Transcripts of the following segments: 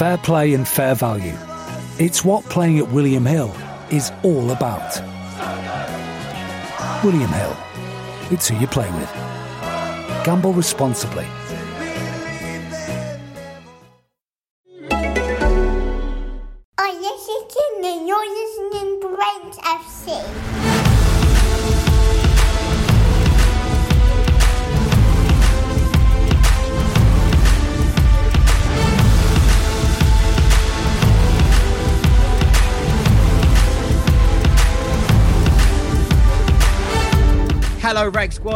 Fair play and fair value. It's what playing at William Hill is all about. William Hill. It's who you play with. Gamble responsibly.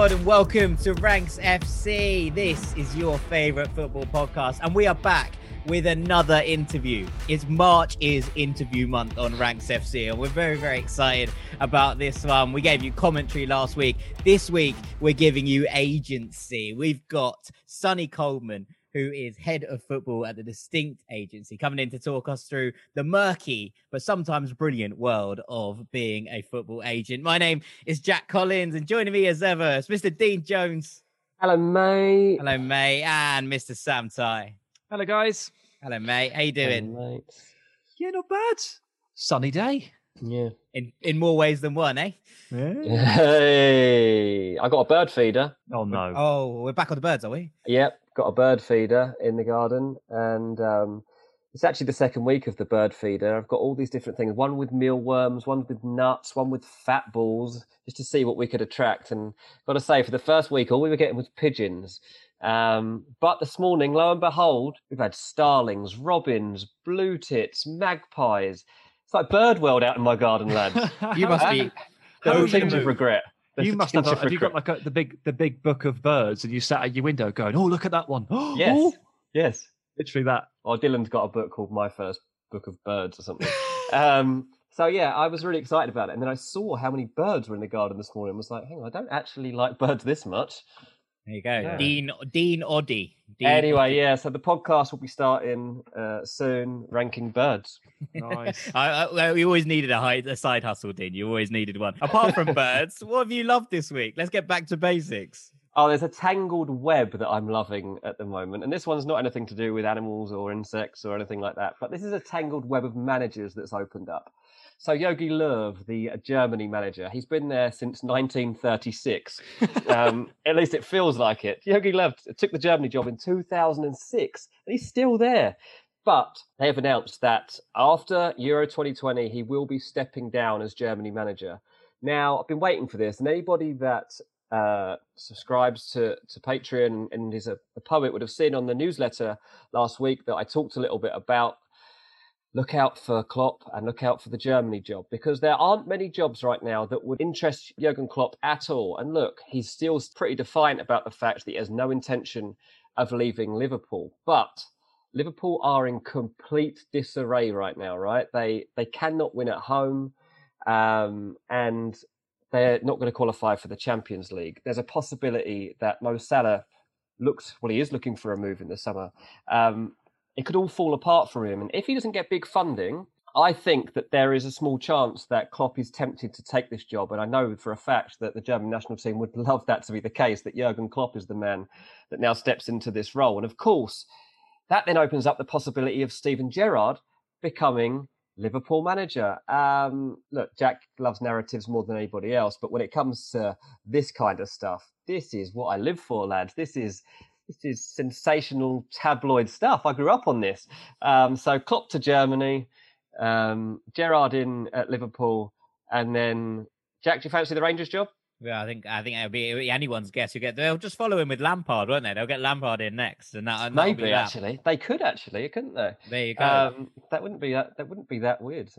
Squad, and welcome to Ranks FC. This is your favorite football podcast, and we are back with another interview. It's March is interview month on Ranks FC, and we're very, very excited about this one. We gave you commentary last week. This week, we're giving you agency. We've got Sonny Coleman, who is head of football at the Distinct Agency, coming in to talk us through the murky but sometimes brilliant world of being a football agent. My name is Jack Collins, and joining me as ever is Mr. Dean Jones. Hello, mate. Hello, mate, and Mr. Sam Tighe. Hello, guys. Hello, mate. How you doing? Hello, mate. Yeah, not bad. Sunny day. Yeah. In in more ways than one, eh? Hey, I got a bird feeder. Oh no. Oh, we're back on the birds, are we? Yep, got a bird feeder in the garden, and um, it's actually the second week of the bird feeder. I've got all these different things: one with mealworms, one with nuts, one with fat balls, just to see what we could attract. And got to say, for the first week, all we were getting was pigeons. Um, but this morning, lo and behold, we've had starlings, robins, blue tits, magpies. It's like bird world out in my garden, lads. You must be. the How tinge you- of regret. There's You must have. Have you got like a, the big, the big book of birds, and you sat at your window going, "Oh, look at that one." Yes, Oh, yes. literally that. Or Dylan's got a book called My First Book of Birds or something. um, so yeah, I was really excited about it, and then I saw how many birds were in the garden this morning. and was like, hang on, I don't actually like birds this much. There you go, Yeah. Dean Dean Oddy. Dean Anyway, yeah. So the podcast will be starting uh, soon, ranking birds. Nice. I, I, we always needed a, hide, a side hustle, Dean. You always needed one. Apart from birds, what have you loved this week? Let's get back to basics. Oh, there's a tangled web that I'm loving at the moment. And this one's not anything to do with animals or insects or anything like that, but this is a tangled web of managers that's opened up. So Jogi Löw, the uh, Germany manager, he's been there since 1936. um, at least it feels like it. Jogi Löw took the Germany job in 2006, and he's still there. But they have announced that after Euro 2020, he will be stepping down as Germany manager. Now, I've been waiting for this, and anybody that uh, subscribes to, to Patreon and is a, a poet would have seen on the newsletter last week that I talked a little bit about look out for Klopp and look out for the Germany job because there aren't many jobs right now that would interest Jurgen Klopp at all. And look, he's still pretty defiant about the fact that he has no intention of leaving Liverpool. But Liverpool are in complete disarray right now, right? They they cannot win at home, um, and they're not going to qualify for the Champions League. There's a possibility that Mo Salah looks well, he is looking for a move in the summer. Um, it could all fall apart for him, and if he doesn't get big funding, I think that there is a small chance that Klopp is tempted to take this job, and I know for a fact that the German national team would love that to be the case. That Jurgen Klopp is the man that now steps into this role, and of course, that then opens up the possibility of Steven Gerrard becoming Liverpool manager. Um, look, Jack loves narratives more than anybody else, but when it comes to this kind of stuff, this is what I live for, lads. This is this is sensational tabloid stuff. I grew up on this. Um, so Klopp to Germany, um, Gerrard in at Liverpool, and then Jack. Do you fancy the Rangers job? Yeah, I think I think it'll be, anyone's guess. You get they'll just follow him with Lampard, won't they? They'll get Lampard in next, and that and Maybe actually, they could actually, couldn't they? There you go. Um, that wouldn't be that. That wouldn't be that weird.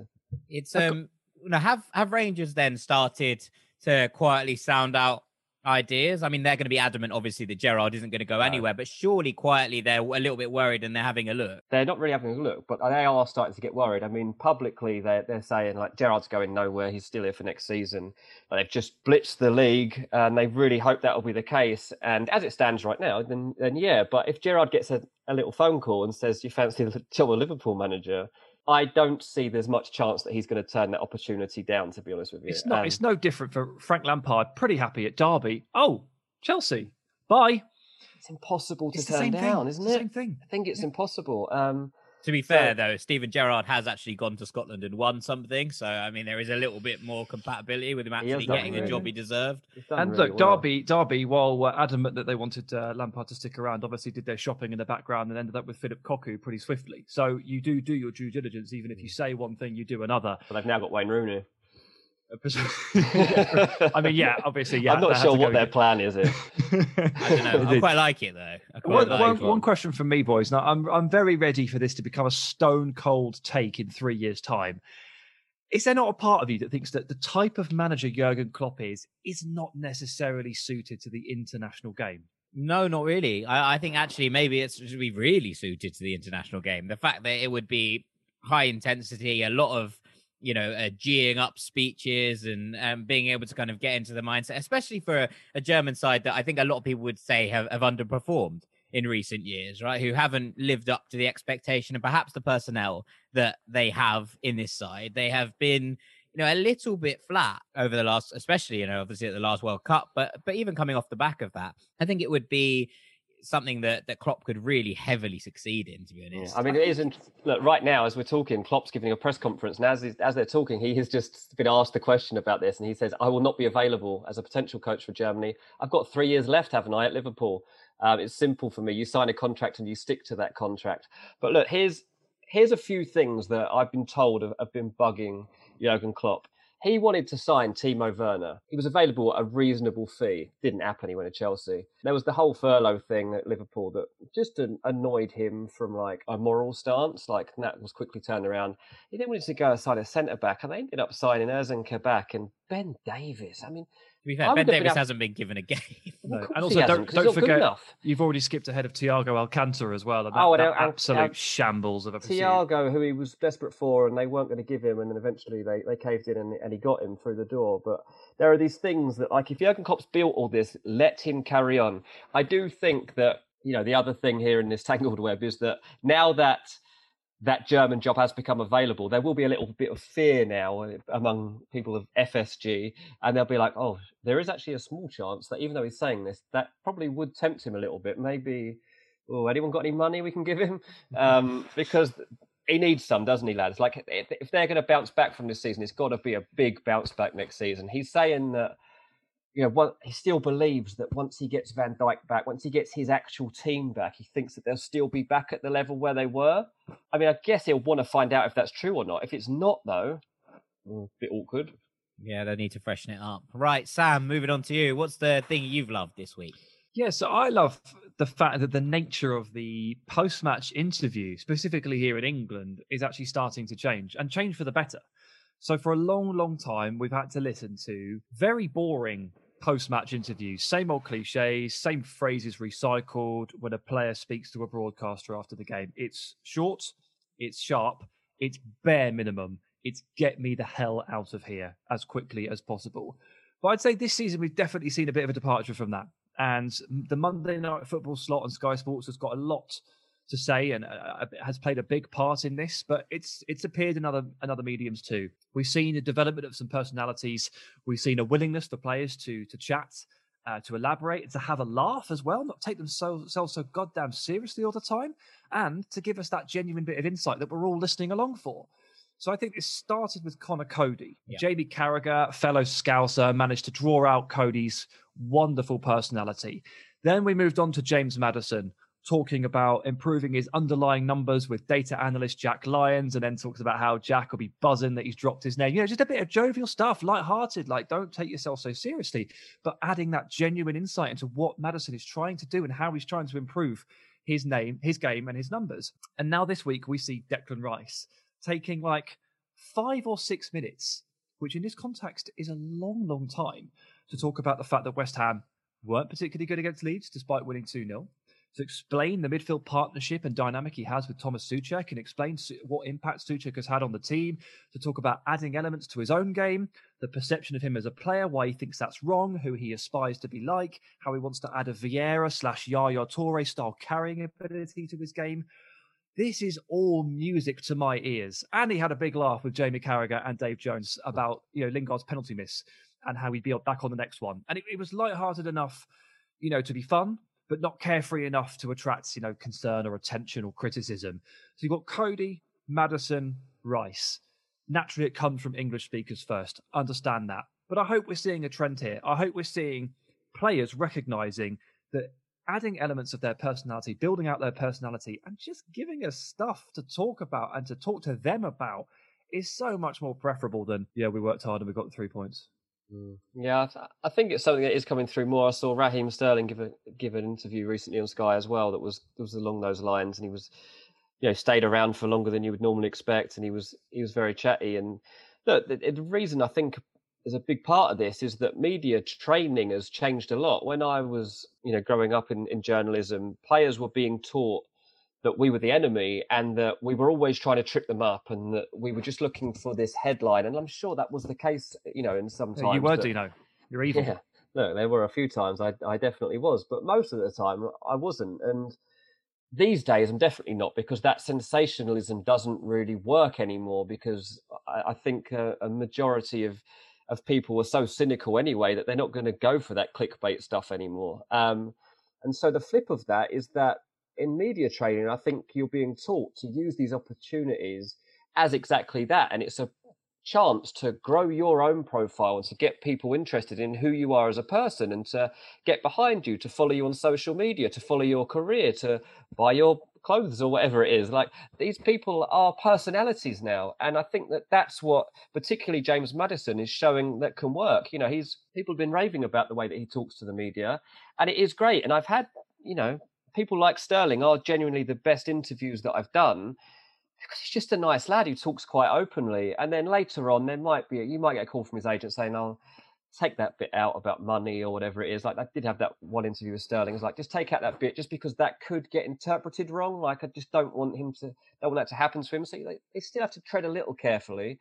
It's um no have have Rangers then started to quietly sound out ideas. I mean, they're going to be adamant, obviously, that Gerrard isn't going to go anywhere, but surely quietly they're a little bit worried and they're having a look. They're not really having a look, but they are starting to get worried. I mean, publicly they're they're saying like Gerrard's going nowhere. He's still here for next season. Like, they've just blitzed the league, and they really hope that will be the case. And as it stands right now, then then yeah. But if Gerard gets a, a little phone call and says you fancy the job of Liverpool manager, I don't see there's much chance that he's going to turn that opportunity down. To be honest with you, It's not. Um, it's no different for Frank Lampard. Pretty happy at Derby. Oh, Chelsea. Bye. it's impossible to It's turn down, thing. isn't it? same thing. I think it's impossible. Um, To be fair, though, Steven Gerrard has actually gone to Scotland and won something. So, I mean, there is a little bit more compatibility with him actually done getting the really. job he deserved. And really look, well. Derby, Derby, while were adamant that they wanted uh, Lampard to stick around, obviously did their shopping in the background and ended up with Philip Cocu pretty swiftly. So you do do your due diligence, even if you say one thing, you do another. But they've now got Wayne Rooney. I mean, yeah, obviously, yeah. I'm not sure what go- their plan is. Here. I don't know. I quite like it, though. One, like one, it. one question from me, boys. Now, I'm I'm very ready for this to become a stone cold take in three years' time. Is there not a part of you that thinks that the type of manager Jurgen Klopp is is not necessarily suited to the international game? No, not really. I, I think actually maybe it should be really suited to the international game. The fact that it would be high intensity, a lot of you know, uh, geeing up speeches and um, being able to kind of get into the mindset, especially for a, a German side that I think a lot of people would say have, have underperformed in recent years, right? Who haven't lived up to the expectation and perhaps the personnel that they have in this side. They have been, you know, a little bit flat over the last, especially, you know, obviously at the last World Cup, but but even coming off the back of that, I think it would be something that that Klopp could really heavily succeed in. To be Yeah, honest, I mean, it isn't. Look, right now, as we're talking, Klopp's giving a press conference, and as he's, as they're talking, he has just been asked a question about this, and he says, "I will not be available as a potential coach for Germany. I've got three years left, haven't I, at Liverpool? Um, it's simple for me. You sign a contract and you stick to that contract. But look, here's here's a few things that I've been told have, have been bugging Jurgen Klopp. He wanted to sign Timo Werner. He was available at a reasonable fee. Didn't happen. He went to Chelsea. There was the whole furlough thing at Liverpool that just annoyed him from like a moral stance. Like that was quickly turned around. He then wanted to go and sign a centre back, and they ended up signing Ozan Kabak and Ben Davies. I mean, be fair, Ben Davies hasn't been given a game. No. And also, don't, don't forget, you've already skipped ahead of Thiago Alcantara as well. And that, Oh, that Al- absolute Al- shambles of a. Thiago, who he was desperate for, and they weren't going to give him, and then eventually they, they caved in and, and he got him through the door. But there are these things that, like, if Jurgen Klopp's built all this, let him carry on. I do think that, you know, the other thing here in this tangled web is that now that that German job has become available, there will be a little bit of fear now among people of FSG, and they'll be like, oh, there is actually a small chance that even though he's saying this, that probably would tempt him a little bit. Maybe, oh, anyone got any money we can give him? Um, because he needs some, doesn't he, lads? Like, if, if they're going to bounce back from this season, it's got to be a big bounce back next season. He's saying that you know, what, he still believes that once he gets Van Dijk back, once he gets his actual team back, he thinks that they'll still be back at the level where they were. I mean, I guess he'll want to find out if that's true or not. If it's not, though, mm, a bit awkward. yeah, they need to freshen it up. Right, Sam. Moving on to you. What's the thing you've loved this week? Yeah, so I love the fact that the nature of the post match interview, specifically here in England, is actually starting to change and change for the better. So, for a long, long time, we've had to listen to very boring post match interviews, same old cliches, same phrases recycled when a player speaks to a broadcaster after the game. It's short, it's sharp, it's bare minimum. It's get me the hell out of here as quickly as possible. But I'd say this season we've definitely seen a bit of a departure from that. And the Monday Night Football slot on Sky Sports has got a lot to say and uh, has played a big part in this. But it's it's appeared in other in other mediums too. We've seen a development of some personalities. We've seen a willingness for players to to chat, uh, to elaborate, to have a laugh as well, not take themselves so, so goddamn seriously all the time, and to give us that genuine bit of insight that we're all listening along for. So I think this started with Conor Coady. Yeah. Jamie Carragher, fellow Scouser, managed to draw out Coady's wonderful personality. Then we moved on to James Maddison, talking about improving his underlying numbers with data analyst Jack Lyons, and then talks about how Jack will be buzzing that he's dropped his name. You know, just a bit of jovial stuff, light-hearted, like don't take yourself so seriously, but adding that genuine insight into what Maddison is trying to do and how he's trying to improve his name, his game, and his numbers. And now this week we see Declan Rice taking like five or six minutes, which in this context is a long, long time, to talk about the fact that West Ham weren't particularly good against Leeds despite winning 2 0. To explain the midfield partnership and dynamic he has with Tomas Soucek and explain what impact Suchek has had on the team, to talk about adding elements to his own game, the perception of him as a player, why he thinks that's wrong, who he aspires to be like, how he wants to add a Vieira slash Yaya Toure style carrying ability to his game. This is all music to my ears. And he had a big laugh with Jamie Carragher and Dave Jones about you know Lingard's penalty miss and how he'd be back on the next one. And it, it was light-hearted enough, you know, to be fun, but not carefree enough to attract, you know, concern or attention or criticism. So you've got Coady, Maddison, Rice. Naturally, it comes from English speakers first. Understand that. But I hope we're seeing a trend here. I hope we're seeing players recognizing that adding elements of their personality, building out their personality, and just giving us stuff to talk about and to talk to them about is so much more preferable than, yeah, we worked hard and we got the three points. Mm. Yeah, I, th- I, think it's something that is coming through more. I saw Raheem Sterling give a give an interview recently on Sky as well that was was along those lines, and he was, you know, stayed around for longer than you would normally expect, and he was he was very chatty. And look, the, the reason I think is a big part of this is that media training has changed a lot. When I was, you know, growing up in, in journalism, players were being taught that we were the enemy and that we were always trying to trip them up and that we were just looking for this headline. And I'm sure that was the case, you know, in some times. You were, but, Dino. You're evil. Yeah. No, there were a few times I, I definitely was, but most of the time I wasn't. And these days I'm definitely not because that sensationalism doesn't really work anymore because I, I think a, a majority of of people were so cynical anyway that they're not going to go for that clickbait stuff anymore. Um, and so the flip of that is that in media training, I think you're being taught to use these opportunities as exactly that. And it's a chance to grow your own profile and to get people interested in who you are as a person and to get behind you, to follow you on social media, to follow your career, to buy your clothes or whatever it is. Like these people are personalities now, and I think that that's what particularly James Maddison is showing that can work. You know, he's people have been raving about the way that he talks to the media, and it is great. And I've had you know people like Sterling are genuinely the best interviews that I've done because he's just a nice lad who talks quite openly. And then later on, there might be you might get a call from his agent saying, "Oh." take that bit out about money or whatever it is. Like I did have that one interview with Sterling. It's like just take out that bit just because that could get interpreted wrong. Like I just don't want him to don't want that to happen to him. So they, they still have to tread a little carefully.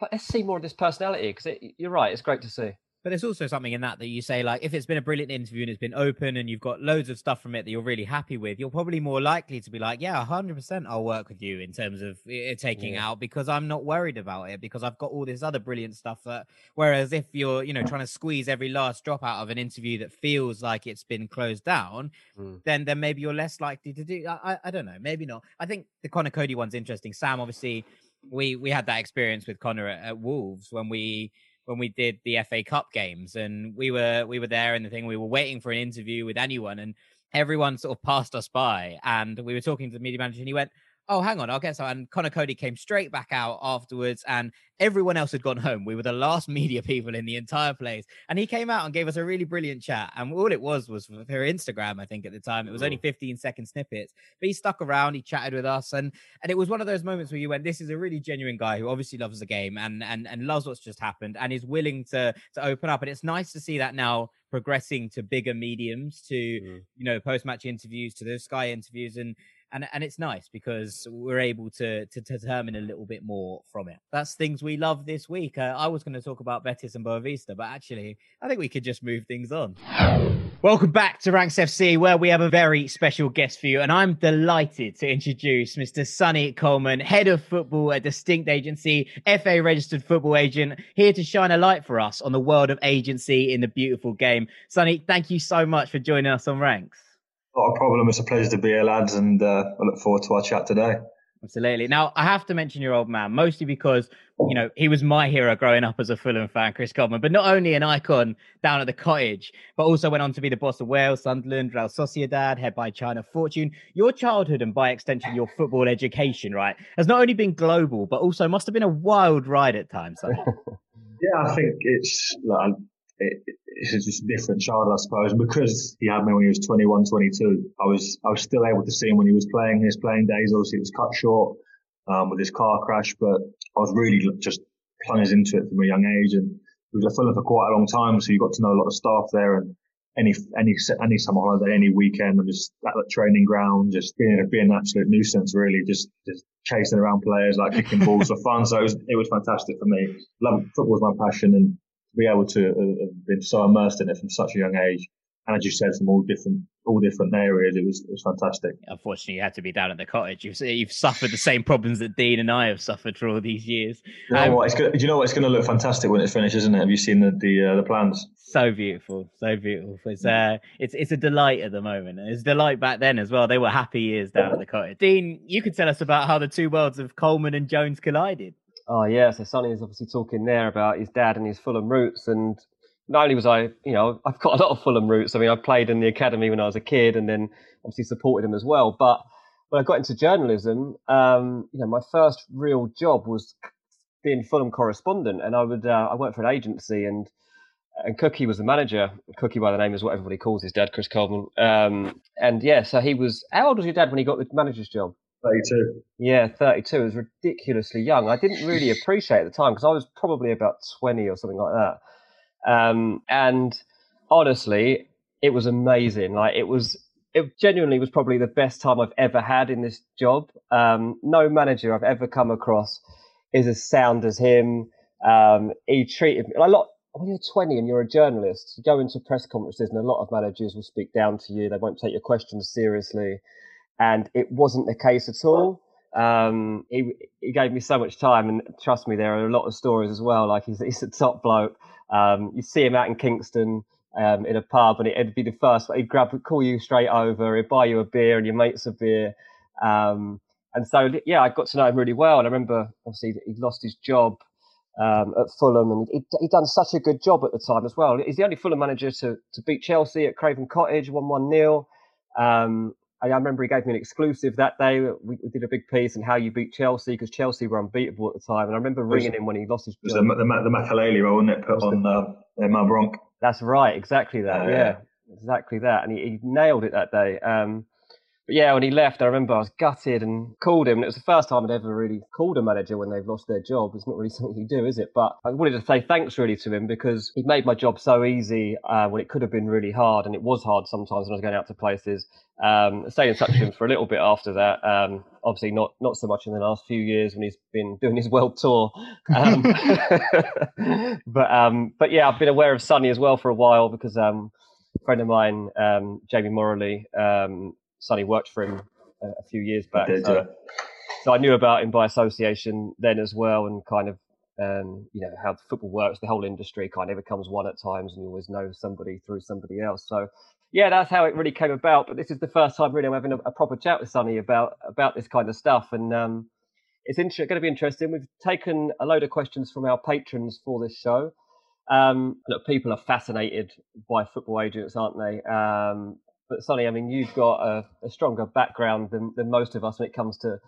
But let's see more of this personality because you're right. It's great to see. But there's also something in that that you say, like, if it's been a brilliant interview and it's been open and you've got loads of stuff from it that you're really happy with, you're probably more likely to be like, yeah, 100% I'll work with you in terms of it taking yeah. out because I'm not worried about it because I've got all this other brilliant stuff. That, whereas if you're, you know, trying to squeeze every last drop out of an interview that feels like it's been closed down, mm. then then maybe you're less likely to do. I, I don't know, maybe not. I think the Conor Coady one's interesting. Sam, obviously, we we had that experience with Conor at, at Wolves when we when we did the FA Cup games, and we were we were there in the thing. We were waiting for an interview with anyone, and everyone sort of passed us by. And we were talking to the media manager, and he went, oh, hang on, I'll get some. And Conor Coady came straight back out afterwards, and everyone else had gone home. We were the last media people in the entire place. And he came out and gave us a really brilliant chat. And all it was was for Instagram, I think, at the time. It was only 15 second snippets, but he stuck around, he chatted with us. And and it was one of those moments where you went, This is a really genuine guy who obviously loves the game and and, and loves what's just happened and is willing to to open up. And it's nice to see that now progressing to bigger mediums, to mm. you know, post match interviews, to those Sky interviews. And and and it's nice because we're able to to, to determine a little bit more from it. That's things we love this week. Uh, I was going to talk about Betis and Boavista, but actually, I think we could just move things on. Welcome back to Ranks FC, where we have a very special guest for you, and I'm delighted to introduce Mr. Sonny Coleman, head of football at Distinct Agency, FA registered football agent, here to shine a light for us on the world of agency in the beautiful game. Sonny, thank you so much for joining us on Ranks. Not a problem. It's a pleasure to be here, lads, and uh, I look forward to our chat today. Absolutely. Now, I have to mention your old man, mostly because, you know, he was my hero growing up as a Fulham fan, Chris Coleman, but not only an icon down at the cottage, but also went on to be the boss of Wales, Sunderland, Real Sociedad, Hebei China Fortune. Your childhood and by extension, your football education, right, has not only been global, but also must have been a wild ride at times. yeah, I think it's, like, it, it's just a different child, I suppose. And because he had me when he was 21, 22, I was I was still able to see him when he was playing his playing days. Obviously, it was cut short um, with his car crash, but I was really just plunged into it from a young age. And he was a Fulham for quite a long time, so you got to know a lot of staff there. And any any any summer holiday, any weekend, and just at the training ground, just being being an absolute nuisance, really, just just chasing around players, like kicking balls for fun. So it was it was fantastic for me. Love football was my passion, and to be able to have been so immersed in it from such a young age and as you said, from all different all different areas. It was it was fantastic. Unfortunately, you had to be down at the cottage. You've you've suffered the same problems that Dean and I have suffered for all these years. You know um, what? It's gonna, you know what? It's going to look fantastic when it's finished, isn't it? Have you seen the the, uh, the plans? So beautiful, so beautiful. It's uh, it's it's a delight at the moment. It's a delight back then as well. They were happy years down at the cottage. Dean, you could tell us about how the two worlds of Coleman and Jones collided. Oh yeah, so Sonny is obviously talking there about his dad and his Fulham roots, and not only was I, you know, I've got a lot of Fulham roots. I mean, I played in the academy when I was a kid, and then obviously supported him as well. But when I got into journalism, um, you know, my first real job was being Fulham correspondent, and I would uh, I worked for an agency, and and Cookie was the manager. Cookie by the name is what everybody calls his dad, Chris Coleman. Um, and yeah, so he was. How old was your dad when he got the manager's job? 32. Yeah, 32. is ridiculously young. I didn't really appreciate at the time because I was probably about 20 or something like that. Um, and honestly, it was amazing. Like it was, it genuinely was probably the best time I've ever had in this job. Um, no manager I've ever come across is as sound as him. Um, he treated me a lot. When you're 20 and you're a journalist, you go into press conferences and a lot of managers will speak down to you. They won't take your questions seriously. And it wasn't the case at all. Um, he, he gave me so much time, and trust me, there are a lot of stories as well. Like he's, he's a top bloke. Um, you see him out in Kingston um, in a pub, and it'd be the first. He'd grab, call you straight over. He'd buy you a beer, and your mates a beer. Um, and so, yeah, I got to know him really well. And I remember, obviously, he'd lost his job um, at Fulham, and he'd, he'd, done such a good job at the time as well. He's the only Fulham manager to, to beat Chelsea at Craven Cottage, one one nil. Um, I remember he gave me an exclusive that day. We, we did a big piece on how you beat Chelsea because Chelsea were unbeatable at the time. And I remember ringing him when he lost his job. It was the, the, the Makelele role, wasn't it? Put on uh, Mal Bronk. That's right, exactly that. Uh, yeah. yeah. exactly that. And he, he, nailed it that day. Um, but yeah, when he left, I remember I was gutted and called him. And it was the first time I'd ever really called a manager when they've lost their job. It's not really something you do, is it? But I wanted to say thanks really to him because he made my job so easy uh, when it could have been really hard. And it was hard sometimes when I was going out to places. Um, stayed in touch with him for a little bit after that. Um, obviously, not not so much in the last few years when he's been doing his world tour. Um, but um, but yeah, I've been aware of Sonny as well for a while because um, friend of mine, um, Jamie Morley, Sonny worked for him a, a few years back. Did, so, so, I knew about him by association then as well, and kind of um, you know how football works. The whole industry kind of becomes one at times, and you always know somebody through somebody else. So yeah, that's how it really came about. But this is the first time really I'm having a, a proper chat with Sonny about about this kind of stuff, and um, it's inter- going to be interesting. We've taken a load of questions from our patrons for this show. Um, look, people are fascinated by football agents, aren't they? Um, but Sonny, I mean, you've got a, a, stronger background than, than most of us when it comes to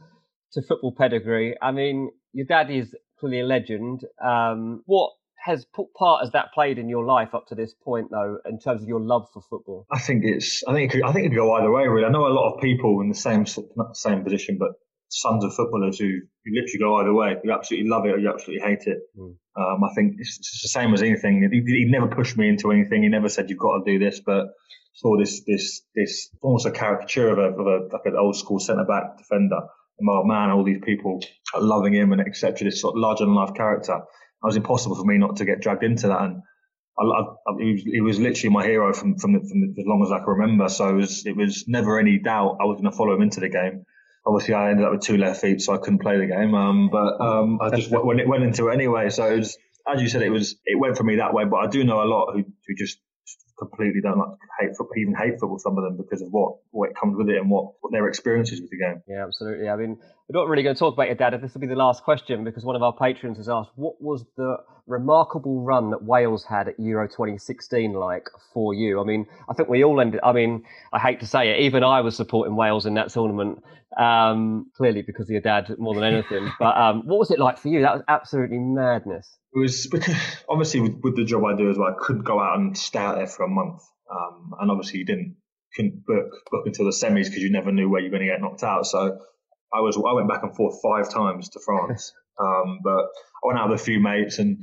to football pedigree. I mean, your dad is clearly a legend. Um, what has put part has that played in your life up to this point, though, in terms of your love for football? I think it's. I think it could, I think it could go either way. Really, I know a lot of people in the same not the same position, but sons of footballers who, who literally go either way. You absolutely love it or you absolutely hate it. Mm. Um, I think it's, it's, the same as anything. He, he, never pushed me into anything. He never said you've got to do this, but saw this this this almost a caricature of a, of a like an old school centre back defender. And oh man, all these people are loving him and etc. This sort of larger than life character. It was impossible for me not to get dragged into that. And I, I, he, was, he, was, literally my hero from from, the, from the, as long as I can remember. So it was it was never any doubt I was going to follow him into the game. Obviously, I ended up with two left feet, so I couldn't play the game. Um, but um, I just went, went into it anyway. So it was, as you said, it was it went for me that way. But I do know a lot who who just completely don't like hate football, even hate football. Some of them because of what what comes with it and what, what their experiences with the game. Yeah, absolutely. I mean, we're not really going to talk about your dad. If this will be the last question, because one of our patrons has asked, what was the remarkable run that Wales had at Euro 2016 like for you? I mean, I think we all ended. I mean, I hate to say it, even I was supporting Wales in that tournament. Um, clearly because of your dad more than anything. but um, what was it like for you? That was absolutely madness. It was because obviously with, with, the job I do as well, I couldn't go out and stay out there for a month, um, and obviously you didn't couldn't book book until the semis because you never knew where you're going to get knocked out. So I was I went back and forth five times to France, um, but I went out with a few mates, and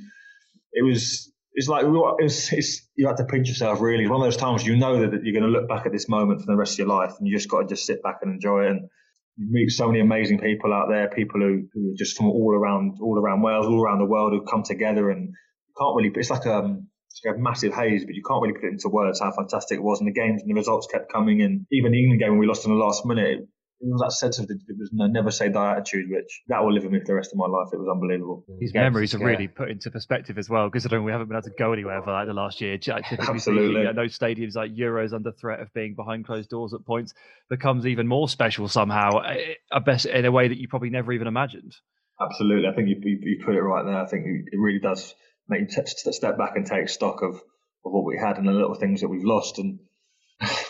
it was it's like it's, it's you had to pinch yourself really. It's one of those times you know that you're going to look back at this moment for the rest of your life, and you just got to just sit back and enjoy it. And you meet so many amazing people out there, people who, who are just from all around, all around Wales, all around the world, who come together and can't really. It's like um, a massive haze, but you can't really put it into words how fantastic it was. And the games and the results kept coming. And even the England game when we lost in the last minute, it was that sense of the, it was no, never say die attitude, which that will live with me for the rest of my life. It was unbelievable. His memories are really put into perspective as well, considering we haven't been able to go anywhere for like the last year. Absolutely, speaking, yeah, those stadiums like Euros under threat of being behind closed doors at points becomes even more special somehow. I eh, best in a way that you probably never even imagined. Absolutely, I think you, you, you put it right there. I think it really does make you t- step back and take stock of, of what we had and the little things that we've lost and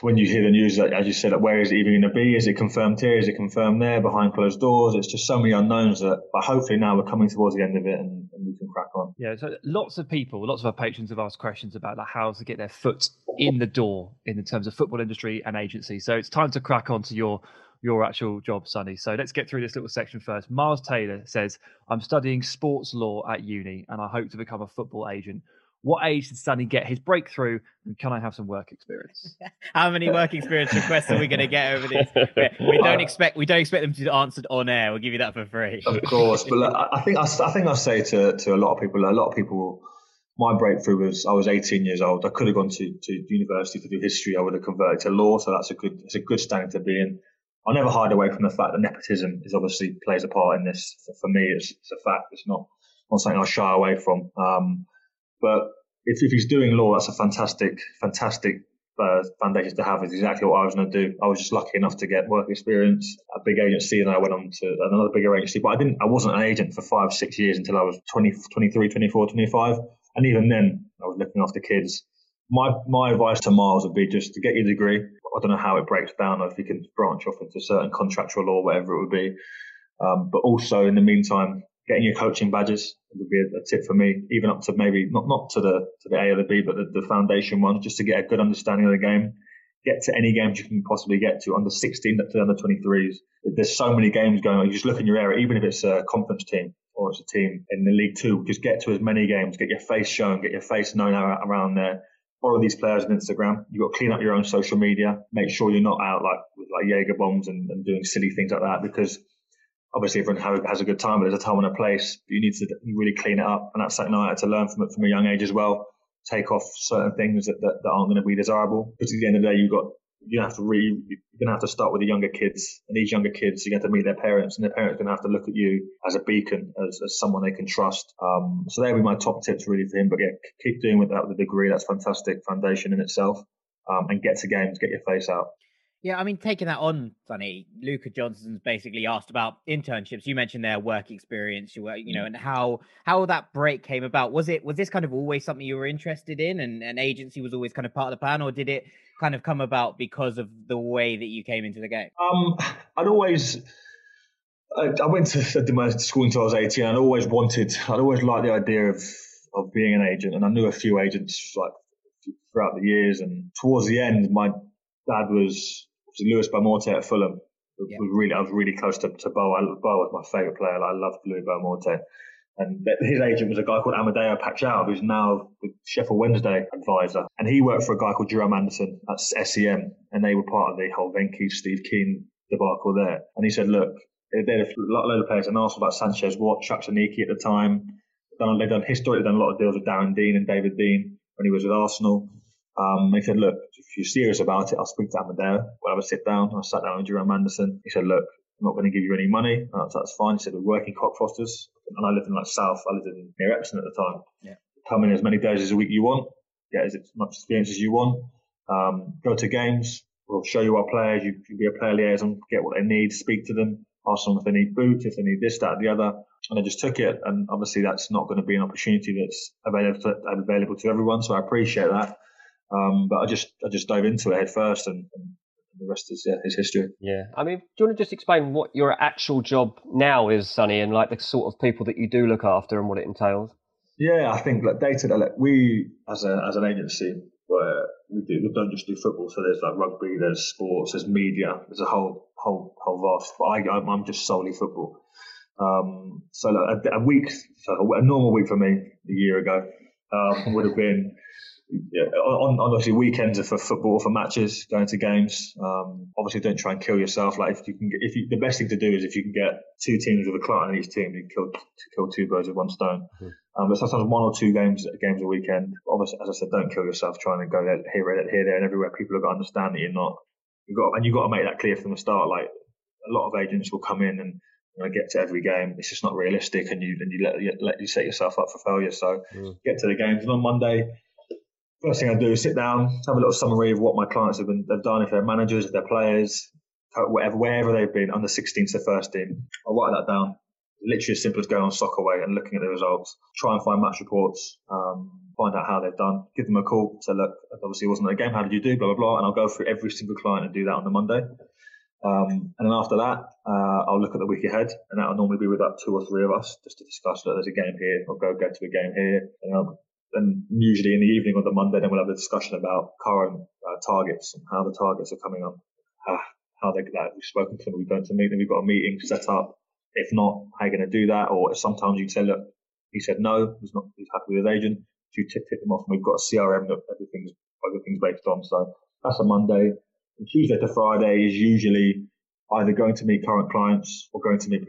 when you hear the news, as you said, where is it even going to be? Is it confirmed here? Is it confirmed there? Behind closed doors? It's just so many unknowns that, but hopefully now we're coming towards the end of it and, and we can crack on. Yeah, so lots of people, lots of our patrons have asked questions about like, how to get their foot in the door in the terms of football industry and agency. So it's time to crack on to your your actual job, Sonny. So let's get through this little section first. Miles Taylor says, I'm studying sports law at uni and I hope to become a football agent. What age did Sonny get his breakthrough, and can I have some work experience? How many work experience requests are we going to get over this? We don't expect we don't expect them to be answered on air. We'll give you that for free. Of course, but look, I think I, I think I say to to a lot of people, a lot of people. My breakthrough was I was 18 years old. I could have gone to, to university to do history. I would have converted to law, so that's a good it's a good standing to be in. I'll never hide away from the fact that nepotism is obviously plays a part in this. For me, it's, it's a fact. It's not not something I shy away from. Um, but if, if he's doing law, that's a fantastic, fantastic uh, foundation to have. Is exactly what I was going to do. I was just lucky enough to get work experience, at a big agency, and I went on to another bigger agency. But I didn't. I wasn't an agent for five, six years until I was 20, 23, 24, 25. And even then, I was looking after kids. My my advice to Miles would be just to get your degree. I don't know how it breaks down, or if you can branch off into certain contractual law, whatever it would be. Um, but also, in the meantime, getting your coaching badges would be a, a, tip for me, even up to maybe not not to the to the A or the B, but the, the foundation ones, just to get a good understanding of the game. Get to any games you can possibly get to under 16 up to under 23s. There's so many games going on. You just look in your area, even if it's a conference team or it's a team in the League Two, just get to as many games, get your face shown, get your face known around there. Follow these players on Instagram. You've got to clean up your own social media. Make sure you're not out like with like Jaeger bombs and, and doing silly things like that because obviously everyone has a good time, but there's a time and a place. You need to really clean it up, and that's something I had to learn from it from a young age as well. Take off certain things that, that, that aren't going to be desirable. Because at the end of the day, you've got you have to really you're going to have to start with the younger kids, and these younger kids you're going to, meet their parents, and their parents are going to have to look at you as a beacon, as, as someone they can trust. Um, so they would be my top tips really for him. But yeah, keep doing with that with a degree. That's fantastic foundation in itself, um, and get to games, get your face out. Yeah, I mean, taking that on, Sonny, Luca Johnson's basically asked about internships. You mentioned their work experience, you were, you know, mm. and how how that break came about. Was it was this kind of always something you were interested in, and an agency was always kind of part of the plan, or did it kind of come about because of the way that you came into the game? Um, I'd always. I, I went to my school until I was 18. I'd always wanted, I'd always liked the idea of, of being an agent. And I knew a few agents like throughout the years. And towards the end, my dad was Luis Boa Morte at Fulham. Yeah. Was really, I was really close to, to Bo. I, Bo was my favourite player. I loved Luis Boa Morte. And his agent was a guy called Amadeo Paixão, who's now the Sheffield Wednesday advisor. And he worked for a guy called Jerome Anderson at SEM. And they were part of the whole Venky, Steve Kean debacle there. And he said, look, they had a load of players and asked about Sanchez Watt, Chuks Aneke at the time. They've done, they've done historically done a lot of deals with Darren Dein and David Dein when he was with Arsenal. Um, he said, look, if you're serious about it, I'll speak to Amadeo. We'll have a sit down. I sat down with Jerome Anderson. He said, look, I'm not going to give you any money. That's, that's fine. He said, we're working Cockfosters. And I lived in like South. I lived in near Epsom at the time. Yeah. Come in as many days as a week you want. Get as much experience as you want. Um, go to games. We'll show you our players. You can be a player liaison, get what they need, speak to them, ask them if they need boots, if they need this, that, the other. And I just took it. And obviously that's not going to be an opportunity that's available to, available to everyone. So I appreciate that. Um, but I just I just dove into it head first, and, and the rest is yeah, is history. Yeah, I mean, do you want to just explain what your actual job now is, Sonny, and like the sort of people that you do look after and what it entails? Yeah, I think like data. Like we as a as an agency, where we do we don't just do football. So there's like rugby, there's sports, there's media, there's a whole whole whole vast. But I I'm just solely football. Um, so like a, a, week, so a normal week for me a year ago um, would have been yeah, on, on obviously weekends are for football, for matches, going to games. Um, obviously, don't try and kill yourself. Like if you can, get, if you, the best thing to do is if you can get two teams with a client in each team, you kill to kill two birds with one stone. Mm. Um, but sometimes one or two games games a weekend. Obviously, as I said, don't kill yourself trying to go there, here, here, there, and everywhere. People have got to understand that you're not. You got and you got to make that clear from the start. Like a lot of agents will come in and you know, get to every game. It's just not realistic, and you and you let you, let you set yourself up for failure. So mm. get to the games. And on Monday, first thing I do is sit down, have a little summary of what my clients have been have done, if they're managers, if they're players, whatever wherever they've been, under 16s to first team. I'll write that down. Literally as simple as going on Soccerway and looking at the results. Try and find match reports, um, find out how they've done. Give them a call. Say, look, obviously it wasn't a game. How did you do? Blah blah blah. And I'll go through every single client and do that on the Monday. Um, and then after that, uh, I'll look at the week ahead, and that'll normally be with about two or three of us just to discuss. Look, there's a game here. I'll go go to a game here. And I'll and usually in the evening or the Monday, then we'll have a discussion about current uh, targets and how the targets are coming up, how, how they that we've spoken to them, we've going to meet them, we've got a meeting set up. If not, how are you going to do that? Or sometimes you'd say, look, he said no, he's not, he's happy with his agent. So you tip, tip him off, and we've got a CRM that everything's everything's based on. So that's a Monday. And Tuesday to Friday is usually either going to meet current clients or going to meet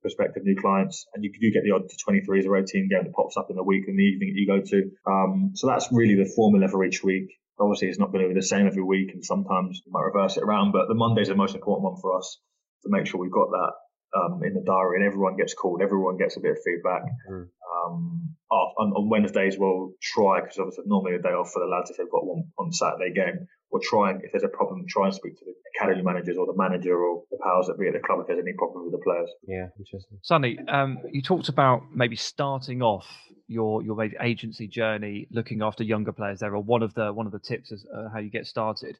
prospective new clients. And you do get the odd 23s or 18 game that pops up in the week in the evening that you go to. Um, so that's really the formula for each week. Obviously, it's not going to be the same every week, and sometimes you might reverse it around. But the Monday's the most important one for us to make sure we've got that um, in the diary, and everyone gets called, everyone gets a bit of feedback. Mm. Um, on, on, Wednesdays, we'll try because obviously normally a day off for the lads if they've got one on Saturday game. We'll try and if there's a problem, try and speak to the academy managers or the manager or the powers that be at the club if there's any problem with the players. Yeah, interesting. Sonny, um, you talked about maybe starting off your your agency journey looking after younger players. There, are one of the one of the tips is uh, how you get started.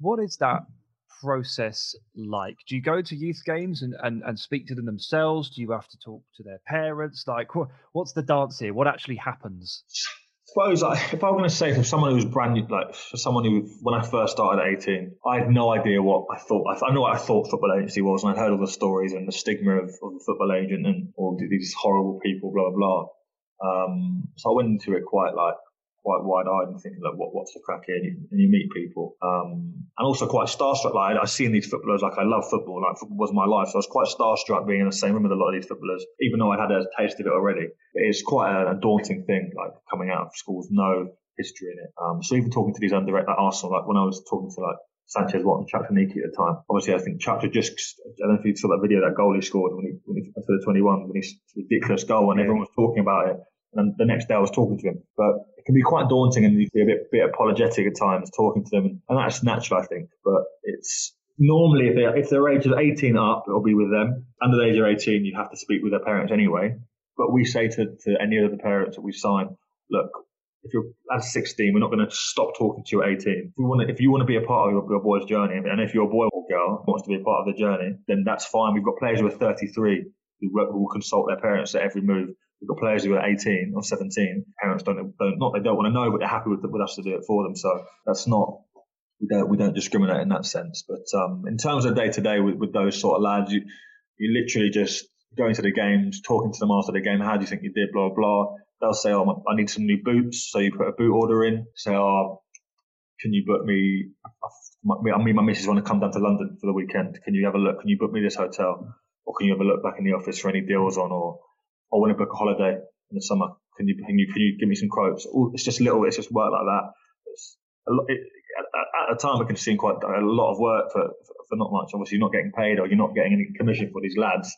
What is that process like? Do you go to youth games and, and, and speak to them themselves? Do you have to talk to their parents? Like, what's the dance here? What actually happens? Suppose if I was going to say for someone who was brand new, like for someone who, when I first started at 18, I had no idea what I thought. I, I know what I thought football agency was, and I'd heard all the stories and the stigma of, of football agent and all these horrible people, blah blah. Um, so I went into it quite like quite wide eyed and thinking, like, what, what's the crack here? And you, and you meet people. Um, and also quite starstruck. Like, I've seen these footballers, like, I love football, like, football was my life. So I was quite starstruck being in the same room with a lot of these footballers, even though I'd had a taste of it already. It's quite a, a daunting thing, like, coming out of school with no history in it. Um, so even talking to these under like Arsenal, like, when I was talking to, like, Sanchez, what, and Chukwu at the time. Obviously, I think Chukwu just, I don't know if you saw that video, that goal he scored when he, when he, for the 21, when he's ridiculous goal, and yeah. everyone was talking about it. And the next day I was talking to him. But it can be quite daunting and you be a bit, bit apologetic at times talking to them. And that's natural, I think. But it's normally if they're, if they're ages 18 up, it'll be with them. Under the age of 18, you have to speak with their parents anyway. But we say to, to any of the parents that we sign, look, if you're at 16, we're not going to stop talking to you at 18. If you want to, if you want to be a part of your, your boy's journey, and if your boy or girl wants to be a part of the journey, then that's fine. We've got players who are 33 who, who will consult their parents at every move. We've got players who are 18 or 17. Parents don't, don't not they don't want to know, but they're happy with, with us to do it for them. So that's not we don't we don't discriminate in that sense. But um, in terms of day to day with those sort of lads, you you literally just going to the games, talking to them after the game. How do you think you did? Blah blah. They'll say, "Oh, I need some new boots." So you put a boot order in. Say, "Oh, can you book me? I mean, my missus want to come down to London for the weekend. Can you have a look? Can you book me this hotel?" Or can you have a look back in the office for any deals on, or I want to book a holiday in the summer. Can you can you can you give me some quotes? It's just little. It's just work like that. Lot, it, at, the time, it can seem quite a lot of work for, for not much. Obviously, you're not getting paid or you're not getting any commission for these lads.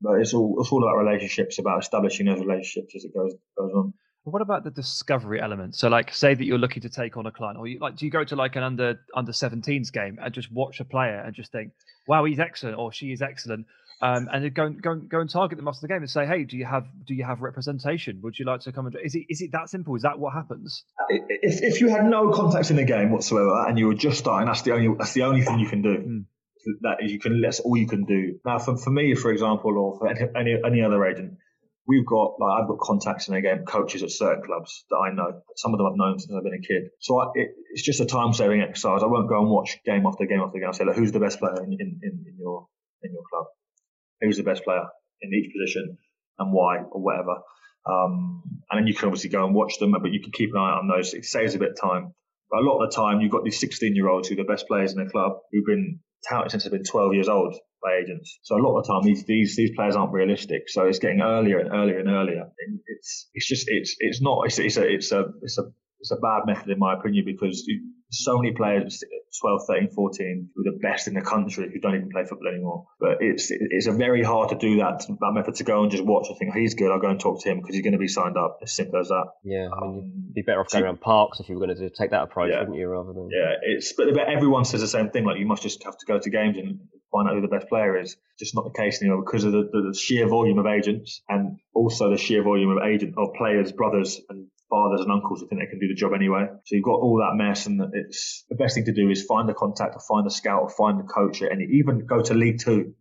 But it's all it's all about relationships, about establishing those relationships as it goes goes on. What about the discovery element? So, like, say that you're looking to take on a client, or you, like, do you go to like an under under 17s game and just watch a player and just think, "Wow, he's excellent," or "She is excellent," um, and go and go and go and target them after the game and say, "Hey, do you have do you have representation? Would you like to come and?" Is it is it that simple? Is that what happens? If, if you had no context in the game whatsoever and you were just starting, that's the only that's the only thing you can do. Mm. That is, you can that's all you can do. Now, for, for me, for example, or for any any other agent, we've got like I've got contacts in the game, coaches at certain clubs that I know. Some of them I've known since I've been a kid. So I, it, it's just a time saving exercise. I won't go and watch game after game after game. I say, like, who's the best player in, in, in your in your club? Who's the best player in each position and why or whatever. Um, and then you can obviously go and watch them, but you can keep an eye on those. It saves a bit of time. But a lot of the time, you've got these 16 year olds who are the best players in the club who've been touted since they've been 12 years old by agents. So a lot of the time, these these these players aren't realistic. So it's getting earlier and earlier and earlier. It's it's just it's it's not it's, it's a it's a it's a it's a bad method in my opinion because so many players 12, 13, 14 who are the best in the country who don't even play football anymore. But it's it's a very hard to do that that method to go and just watch and think he's good. I'll go and talk to him because he's going to be signed up. As simple as that. Yeah, I mean, you'd um, be better off going around parks if you were going to take that approach, yeah. wouldn't you? Rather than yeah, it's but, but everyone says the same thing. Like you must just have to go to games and find out who the best player is. Just not the case anymore because of the, the, the sheer volume of agents and also the sheer volume of agent of players, brothers, and fathers and uncles who think they can do the job anyway. So you've got all that mess, and it's the best thing to do is find a contact, or find a scout, or find a coach, and even go to League Two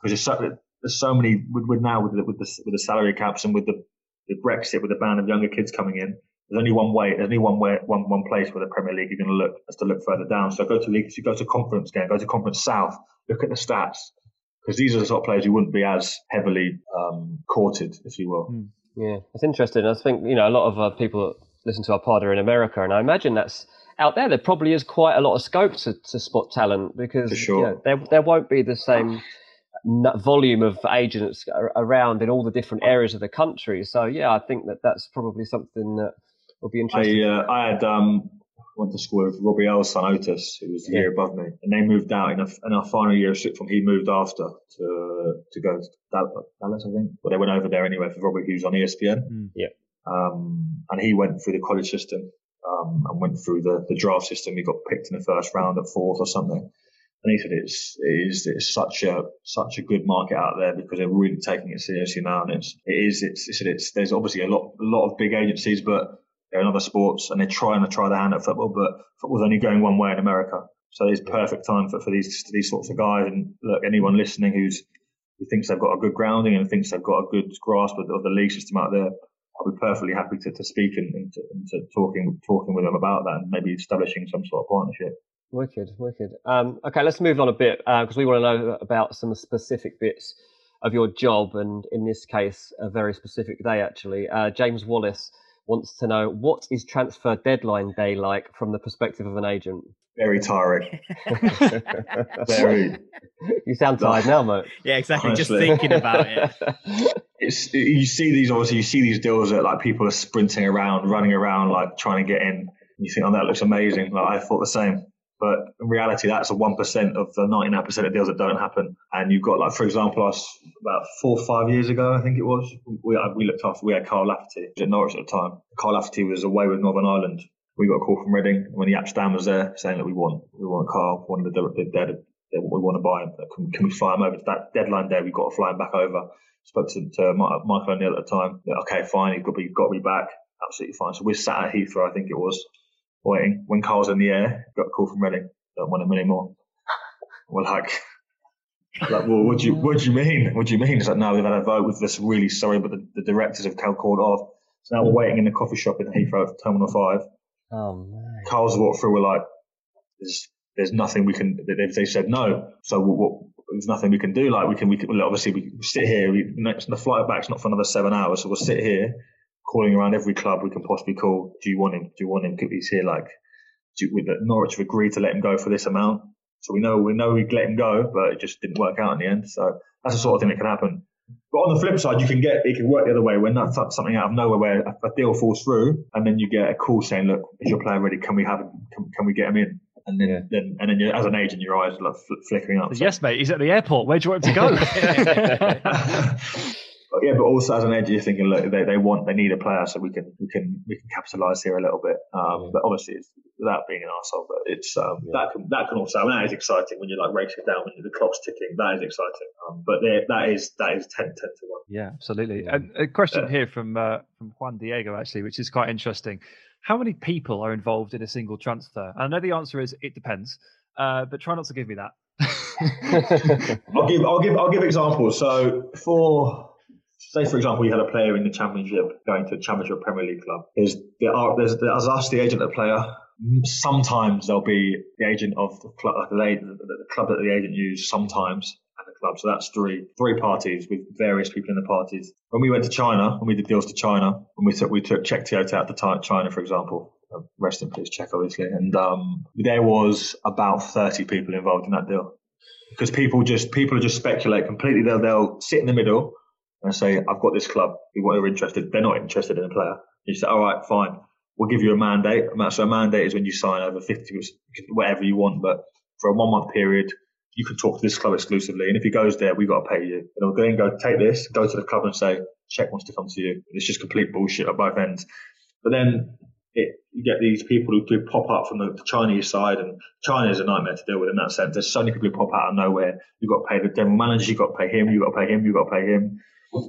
because there's so, there's so many with, with now with the, with the with the salary caps and with the, the Brexit, with the ban of younger kids coming in. There's only one way. There's only one way, one one place where the Premier League you're going to look is to look further down. So go to league. So go to conference game. Go to conference south. Look at the stats because these are the sort of players who wouldn't be as heavily um, courted, if you will. Mm. Yeah, it's interesting. I think you know a lot of uh, people listen to our pod are in America, and I imagine that's out there. There probably is quite a lot of scope to, to spot talent because sure. you know, there there won't be the same volume of agents around in all the different areas of the country. So yeah, I think that that's probably something that will be interesting. I, uh, I had um, went to school with Robbie Earle's son Otis, who was a yeah. year above me, and they moved out in, a, in our final year of sixth form. He moved after to to go to Dallas, I think. But they went over there anyway for Robbie Hughes on ESPN. Mm. Yeah. Um, and he went through the college system um, and went through the, the draft system. He got picked in the first round at fourth or something. And he said it's it is it's such a such a good market out there because they're really taking it seriously now. And it's it is it's, he said it's there's obviously a lot a lot of big agencies, but in other sports and they're trying to try their hand at football, but football's only going one way in America. So it's perfect time for, for these these sorts of guys. And look, anyone listening who's who thinks they've got a good grounding and thinks they've got a good grasp of, of the league system out there, I'll be perfectly happy to, to speak and, and, to, and to talking talking with them about that and maybe establishing some sort of partnership. Wicked, wicked. Um, okay, let's move on a bit because uh, we want to know about some specific bits of your job, and in this case, a very specific day actually. Uh, James Wallace wants to know what is transfer deadline day like from the perspective of an agent. Very tiring. very. You sound tired now, mate. Yeah, exactly. Honestly. Just thinking about it. It's you see these obviously you see these deals that like people are sprinting around, running around, like trying to get in. You think, oh, that looks amazing. Like I thought the same. But in reality, that's a 1% of the 99% of deals that don't happen. And you've got, like, for example, us about four or five years ago, I think it was, we, uh, we looked after, we had Kyle Lafferty at Norwich at the time. Kyle Lafferty was away with Northern Ireland. We got a call from Reading when Jaap Stam was there saying that we want, we want Kyle, wanted the, the, the, the, we want to buy him. Can, can we fly him over to that deadline day? We've got to fly him back over. Spoke to, to Michael O'Neill at the time. Okay, fine, he's got to be, got to be back. Absolutely fine. So we're sat at Heathrow, I think it was, waiting. When Kyle's in the air, got a call from Reading don't want him anymore. We're like, like, well, what do you what do you mean? What do you mean? It's like, no, we've had a vote with this. Really sorry, but the, the directors have called off. So now we're hmm. waiting in the coffee shop in Heathrow Terminal Five. Oh man! Kyle's walked through. We're like, there's there's nothing we can. They, they said no, so what, what, there's nothing we can do. Like we can we can well, obviously we sit here. We, next, the flight back's not for another seven hours, so we'll sit here calling around every club we can possibly call. Do you want him? Do you want him? He's here like with Norwich have agreed to let him go for this amount. So we know we know we let him go, but it just didn't work out in the end. So that's the sort of thing that can happen. But on the flip side, you can get it can work the other way when that's something out of nowhere where a, a deal falls through, and then you get a call saying, "Look, is your player ready? Can we have him? Can, can we get him in?" And then, yeah. then and then as an agent, your eyes are like fl- flickering up. So. Yes, mate. He's at the airport. Where do you want him to go? But yeah, but also as an agent, you're thinking, look, they, they want, they need a player, so we can, we can, we can capitalise here a little bit. Um, yeah. But obviously, it's, without being an asshole, but it's um, yeah. that can that can also I mean, that is exciting when you're like racing down when the clock's ticking. That is exciting. Um, but that is that is 10, 10 to one. Yeah, absolutely. And a question here from uh, from Juan Diego actually, which is quite interesting. How many people are involved in a single transfer? And I know the answer is it depends, uh, but try not to give me that. I'll give I'll give I'll give examples. So for say for example you had a player in the championship going to a championship Premier League club. There's there are there's, there's us the agent of the player. Sometimes there'll be the agent of the club, the, the club that the agent used. Sometimes and the club. So that's three three parties with various people in the parties. When we went to China, when we did deals to China, when we took we took Cheick Tiote out to China, for example, uh, rest in peace, Cheick, obviously, and um, there was about thirty people involved in that deal because people just people just speculate completely. They'll they'll sit in the middle and say, "I've got this club. People are interested. They're not interested in a player." You say, "All right, fine. We'll give you a mandate." So a mandate is when you sign over fifty, whatever you want, but for a one month period, you can talk to this club exclusively. And if he goes there, we've got to pay you. And I'll go and go take this, go to the club and say, Cheick wants to come to you. It's just complete bullshit at both ends. But then it, you get these people who do pop up from the, the, Chinese side, and China is a nightmare to deal with in that sense. There's so many people who pop out of nowhere. You've got to pay the general manager, you've got to pay him, you've got to pay him, you've got to pay him.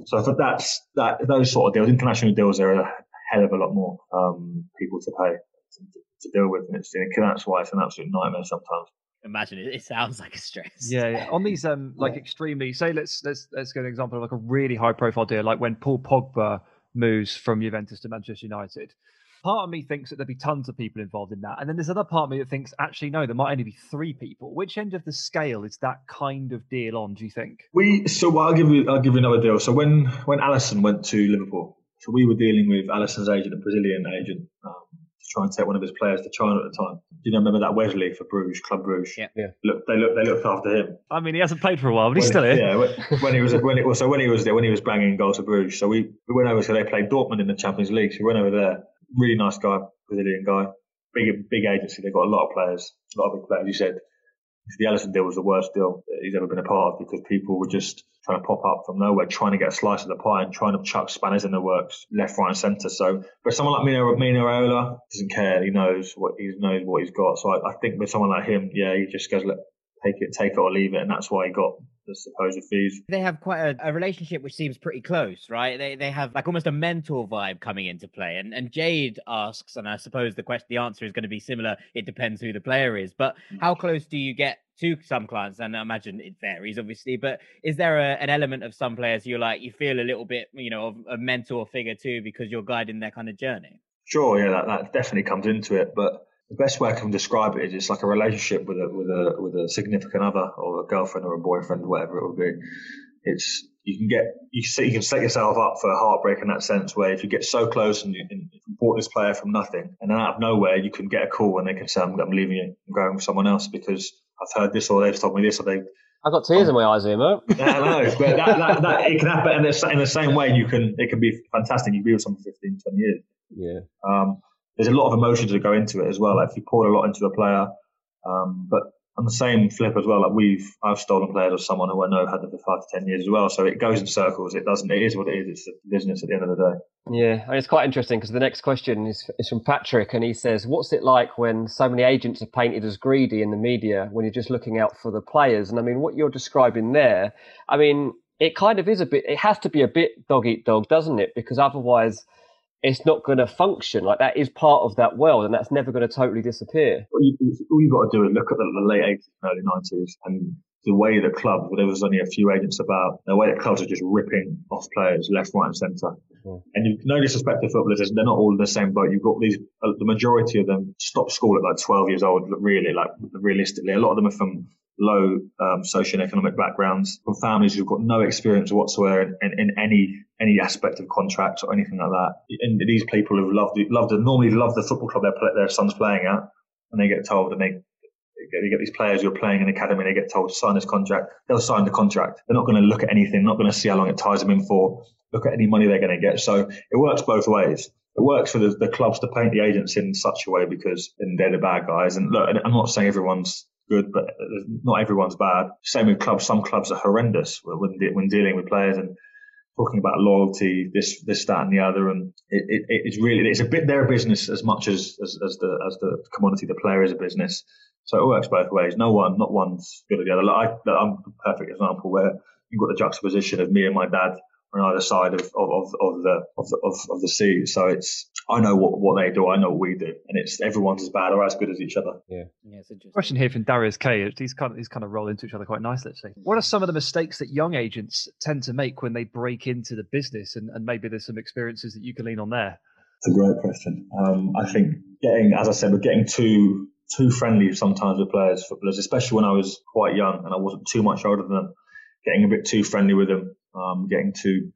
So I thought that's that those sort of deals, international deals, are a hell of a lot more um, people to pay to, to, deal with, and it's that's why it's an absolute nightmare sometimes imagine it, it sounds like a stress. Yeah, yeah. on these um like extremely say let's let's let's get an example of like a really high profile deal like when Paul Pogba moves from Juventus to Manchester United. Part of me thinks that there'd be tons of people involved in that, and then there's another part of me that thinks actually no, there might only be three people. Which end of the scale is that kind of deal on? Do you think? We so well, I'll give you I'll give you another deal. So when when Alisson went to Liverpool, so we were dealing with Alisson's agent, a Brazilian agent. Um, try and take one of his players to China at the time. Do you know, remember that Wesley for Bruges, Club Bruges? Yeah. yeah. Look, they look, they looked after him. I mean, he hasn't played for a while, but he's still here. Yeah, when he was when it was so when he was there, when he was banging goals for Bruges. So we, we went over. So they played Dortmund in the Champions League. So we went over there. Really nice guy, Brazilian guy. Big big agency. They've got a lot of players, a lot of big players. You said the Alisson deal was the worst deal he's ever been a part of because people were just trying to pop up from nowhere, trying to get a slice of the pie and trying to chuck spanners in the works left, right, and centre. So, but someone like Mino, Mino Raiola doesn't care. He knows what he knows what he's got. So I, I think with someone like him, yeah, he just goes, look, take it, take it or leave it, and that's why he got the supposed fees. They have quite a, a, relationship which seems pretty close, right? They they have like almost a mentor vibe coming into play. And and Jade asks, and I suppose the question, the answer is going to be similar. It depends who the player is, but mm. how close do you get to some clients? And I imagine it varies, obviously. But is there a, an element of some players you're like you feel a little bit, you know, of a mentor figure too because you're guiding their kind of journey? Sure, yeah, that, that definitely comes into it, but the best way I can describe it is it's like a relationship with a with a with a significant other or a girlfriend or a boyfriend, whatever it would be. It's you can get you can, you can set yourself up for a heartbreak in that sense where if you get so close and you, and you bought this player from nothing and then out of nowhere you can get a call and they can say I'm, I'm leaving you I'm going with someone else because I've heard this or they've told me this or they I've got tears um, in my eyes here, mate. Yeah, I know, but that, that, that, it can happen in the, in the same way. You can it can be fantastic. You can be with someone for 15, 20 years. Yeah. Um, there's a lot of emotions that go into it as well. Like if you pour a lot into a player, um, but on the same flip as well, like we've I've stolen players of someone who I know had them for five to ten years as well. So it goes in circles. It doesn't. It is what it is. It's a business at the end of the day. Yeah, and it's quite interesting because the next question is is from Patrick, and he says, "What's it like when so many agents are painted as greedy in the media when you're just looking out for the players?" And I mean, what you're describing there, I mean, it kind of is a bit. It has to be a bit dog eat dog, doesn't it? Because otherwise it's not going to function. Like that is part of that world, and that's never going to totally disappear. All, you, you've got to do is look at the, the late 80s and early 90s, and the way that clubs, where there was only a few agents about, the way that clubs are just ripping off players left, right, and centre. Mm. And you, no disrespect to footballers, they're not all in the same boat. You've got these, uh, the majority of them stop school at like 12 years old, really, like realistically. A lot of them are from low um, socioeconomic backgrounds, from families who've got no experience whatsoever in, in, in any any aspect of contracts or anything like that. And these people who love the, love the, normally love the football club their, their son's playing at, and they get told and they, they get these players who are playing in the academy they get told to sign this contract. They'll sign the contract. They're not going to look at anything, not going to see how long it ties them in for, look at any money they're going to get. So it works both ways. It works for the, the clubs to paint the agents in such a way because and they're the bad guys. And look, I'm not saying everyone's good, but not everyone's bad. Same with clubs. Some clubs are horrendous when, when dealing with players and talking about loyalty, this, this, that, and the other, and it, it, it's really it's a bit their business as much as, as, as the as the commodity the player is a business. So it works both ways. No one, not one's good or the other. Like I, I'm a perfect example where you've got the juxtaposition of me and my dad on either side of, of, of, the of the of, of the sea. So it's I know what, what they do, I know what we do, and it's everyone's as bad or as good as each other. Yeah. Yeah, it's interesting. Question here from Darius K. These kind of these kind of roll into each other quite nicely. Actually. What are some of the mistakes that young agents tend to make when they break into the business, and, and maybe there's some experiences that you can lean on there? It's a great question. Um, I think getting, as I said, we're getting too too friendly sometimes with players, footballers, especially when I was quite young and I wasn't too much older than them getting a bit too friendly with them, um, getting too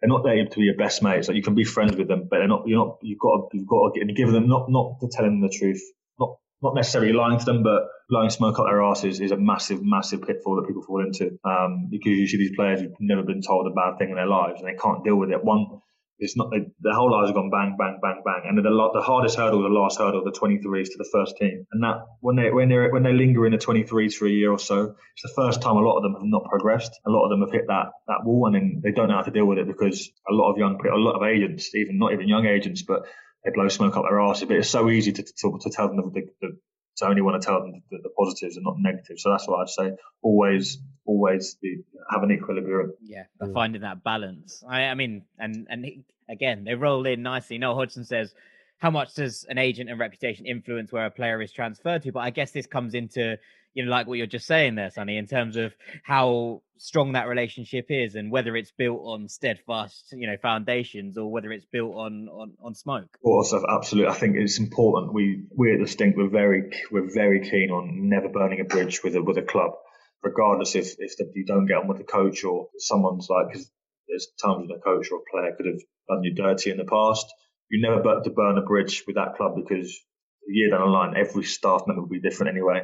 they're not there to be your best mates. Like you can be friends with them, but they're not. You're not. You've got. To, you've got to give them not not to telling them the truth, not not necessarily lying to them, but blowing smoke up their asses is a massive, massive pitfall that people fall into. Um, because you see these players who've never been told a bad thing in their lives and they can't deal with it. One it's not the whole lives have gone bang, bang, bang, bang, and the, the hardest hurdle, the last hurdle, the 23s to the first team, and that when they when they when they linger in the 23s for a year or so, it's the first time a lot of them have not progressed. A lot of them have hit that that wall, and then they don't know how to deal with it because a lot of young, a lot of agents, even not even young agents, but they blow smoke up their arse. But it's so easy to to, to tell them the, the, to only want to tell them the, the, positives and not negatives. So that's what I'd say. Always, always be, have an equilibrium. Yeah, mm. finding that balance. I, I mean, and and he, again, they roll in nicely. Noel Hodgson says, "How much does an agent and reputation influence where a player is transferred to?" But I guess this comes into you know, like what you're just saying there, Sonny, in terms of how strong that relationship is and whether it's built on steadfast, you know, foundations or whether it's built on on, on smoke. Of course, absolutely. I think it's important. We we at the Stink we're very we're very keen on never burning a bridge with a with a club, regardless if if the, you don't get on with the coach or someone's like because there's times when a coach or a player could have done you dirty in the past. You never burn to burn a bridge with that club because a year down the line, every staff member will be different anyway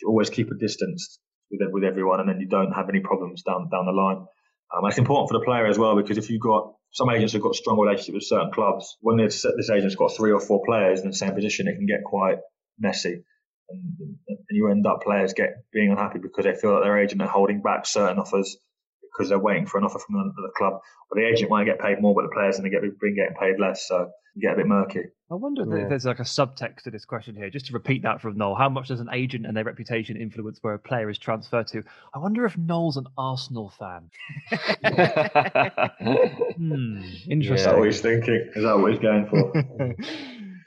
you always keep a distance with with everyone, and then you don't have any problems down down the line. Um, it's important for the player as well because if you've got some agents have got strong relationships with certain clubs, when this, agent's got three or four players in the same position, it can get quite messy. And, and you end up players get being unhappy because they feel that their agent are holding back certain offers because they're waiting for an offer from the, the club. But the agent might get paid more, but the players and they get been getting paid less, so get a bit murky. I wonder yeah. if there's like a subtext to this question here. Just to repeat that from Noel, how much does an agent and their reputation influence where a player is transferred to? I wonder if Noel's an Arsenal fan. hmm, interesting. Is that what he's thinking? Is that what he's going for?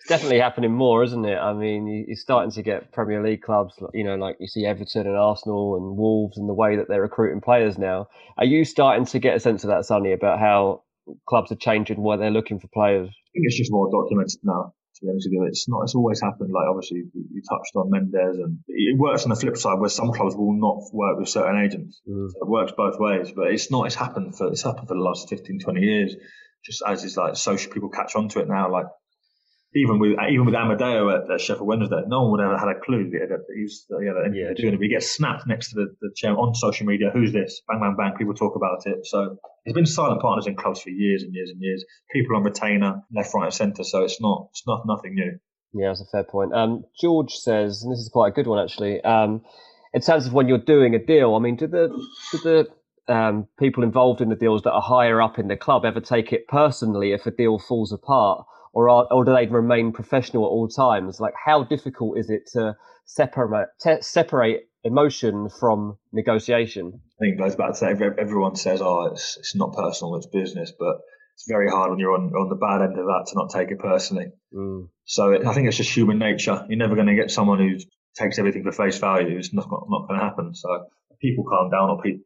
definitely happening more, isn't it? I mean, you're starting to get Premier League clubs, you know, like you see Everton and Arsenal and Wolves and the way that they're recruiting players now. Are you starting to get a sense of that, Sonny, about how clubs are changing where they're looking for players? I think it's just more documented now. To be honest with you, it's not. It's always happened. Like obviously, you touched on Mendes, and it works on the flip side where some clubs will not work with certain agents. Mm. So it works both ways, but it's not. It's happened for. It's happened for the last 15, 20 years. Just as is like social people catch on to it now. Like even with even with Amadeo at, at, Sheffield Wednesday, no one would ever have had a clue that he's you know, yeah, doing it. He gets snapped next to the, the chair on social media. Who's this? Bang, bang, bang. People talk about it. So he's been silent partners in clubs for years and years and years. People on retainer, left, right, and centre. So it's not it's not nothing new. Yeah, that's a fair point. Um, George says, and this is quite a good one actually. Um, in terms of when you're doing a deal, I mean, do the do the um, people involved in the deals that are higher up in the club ever take it personally if a deal falls apart? Or are, or do they remain professional at all times? Like, how difficult is it to separate te- separate emotion from negotiation? I think it goes back to say everyone says, "Oh, it's it's not personal, it's business," but it's very hard when you're on on the bad end of that to not take it personally. Mm. So it, I think it's just human nature. You're never going to get someone who takes everything for face value. It's not not going to happen. So people calm down, or people.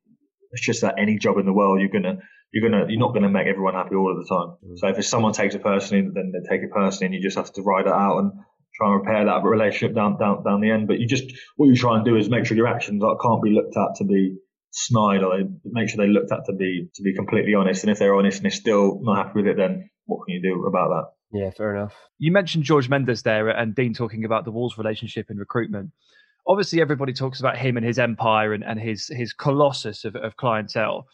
It's just that any job in the world, you're gonna you're gonna you're not gonna make everyone happy all of the time. Mm. So if someone takes it personally, then they take it personally, and you just have to ride it out and try and repair that relationship down down down the end. But you just what you try and do is make sure your actions can't be looked at to be snide, or make sure they're looked at to be to be completely honest. And if they're honest and they're still not happy with it, then what can you do about that? Yeah, fair enough. You mentioned George Mendes there, and Dean talking about the Wolves relationship and recruitment. Obviously, everybody talks about him and his empire and, and his his colossus of, of clientele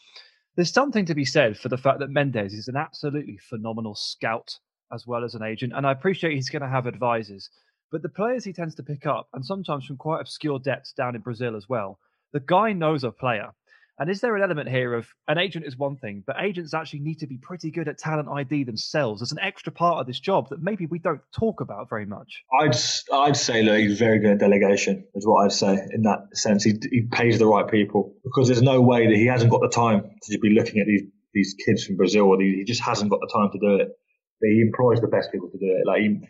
there's something to be said for the fact that Mendes is an absolutely phenomenal scout as well as an agent. And I appreciate he's going to have advisors. But the players he tends to pick up, and sometimes from quite obscure depths down in Brazil as well, the guy knows a player. And is there an element here of an agent is one thing, but agents actually need to be pretty good at talent ID themselves as an extra part of this job that maybe we don't talk about very much? I'd I'd say that he's very good at delegation, is what I'd say in that sense. He, he pays the right people because there's no way that he hasn't got the time to be looking at these these kids from Brazil, or he just hasn't got the time to do it. But he employs the best people to do it. Like he,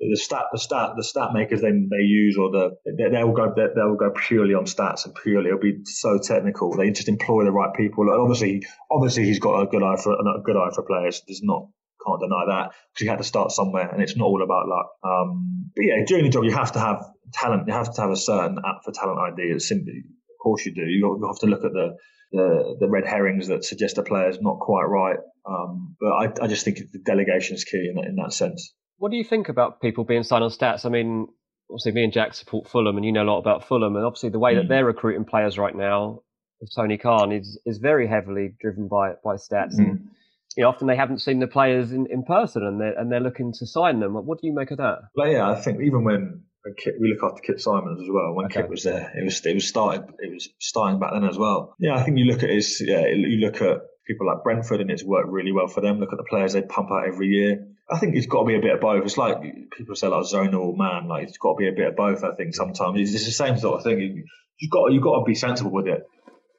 the stat the stat the stat makers they they use or the they, they'll go they'll go purely on stats and purely it'll be so technical. They just employ the right people. And obviously obviously he's got a good eye for a good eye for players. There's not can't deny that. Because he had to start somewhere and it's not all about luck. Um, but yeah during the job you have to have talent. You have to have a certain app for talent ID it's simply of course you do. You have to look at the the, the red herrings that suggest a player's not quite right. Um, but I, I just think the delegation is key in that, in that sense. What do you think about people being signed on stats? I mean, obviously, me and Jack support Fulham, and you know a lot about Fulham, and obviously the way that hmm. they're recruiting players right now with Tony Khan is is very heavily driven by by stats. Mm. And you know, often they haven't seen the players in, in person, and they're and they're looking to sign them. What do you make of that? Well, yeah, I think even when Kit, we look after Kit Symons as well. When okay. Kit was there, it was it was started it was starting back then as well. Yeah, I think you look at his yeah, you look at people like Brentford and it's worked really well for them. Look at the players they pump out every year. I think it's got to be a bit of both. It's like people say like zonal man, like it's got to be a bit of both. I think sometimes it's, it's the same sort of thing. You've got you've got to be sensible with it.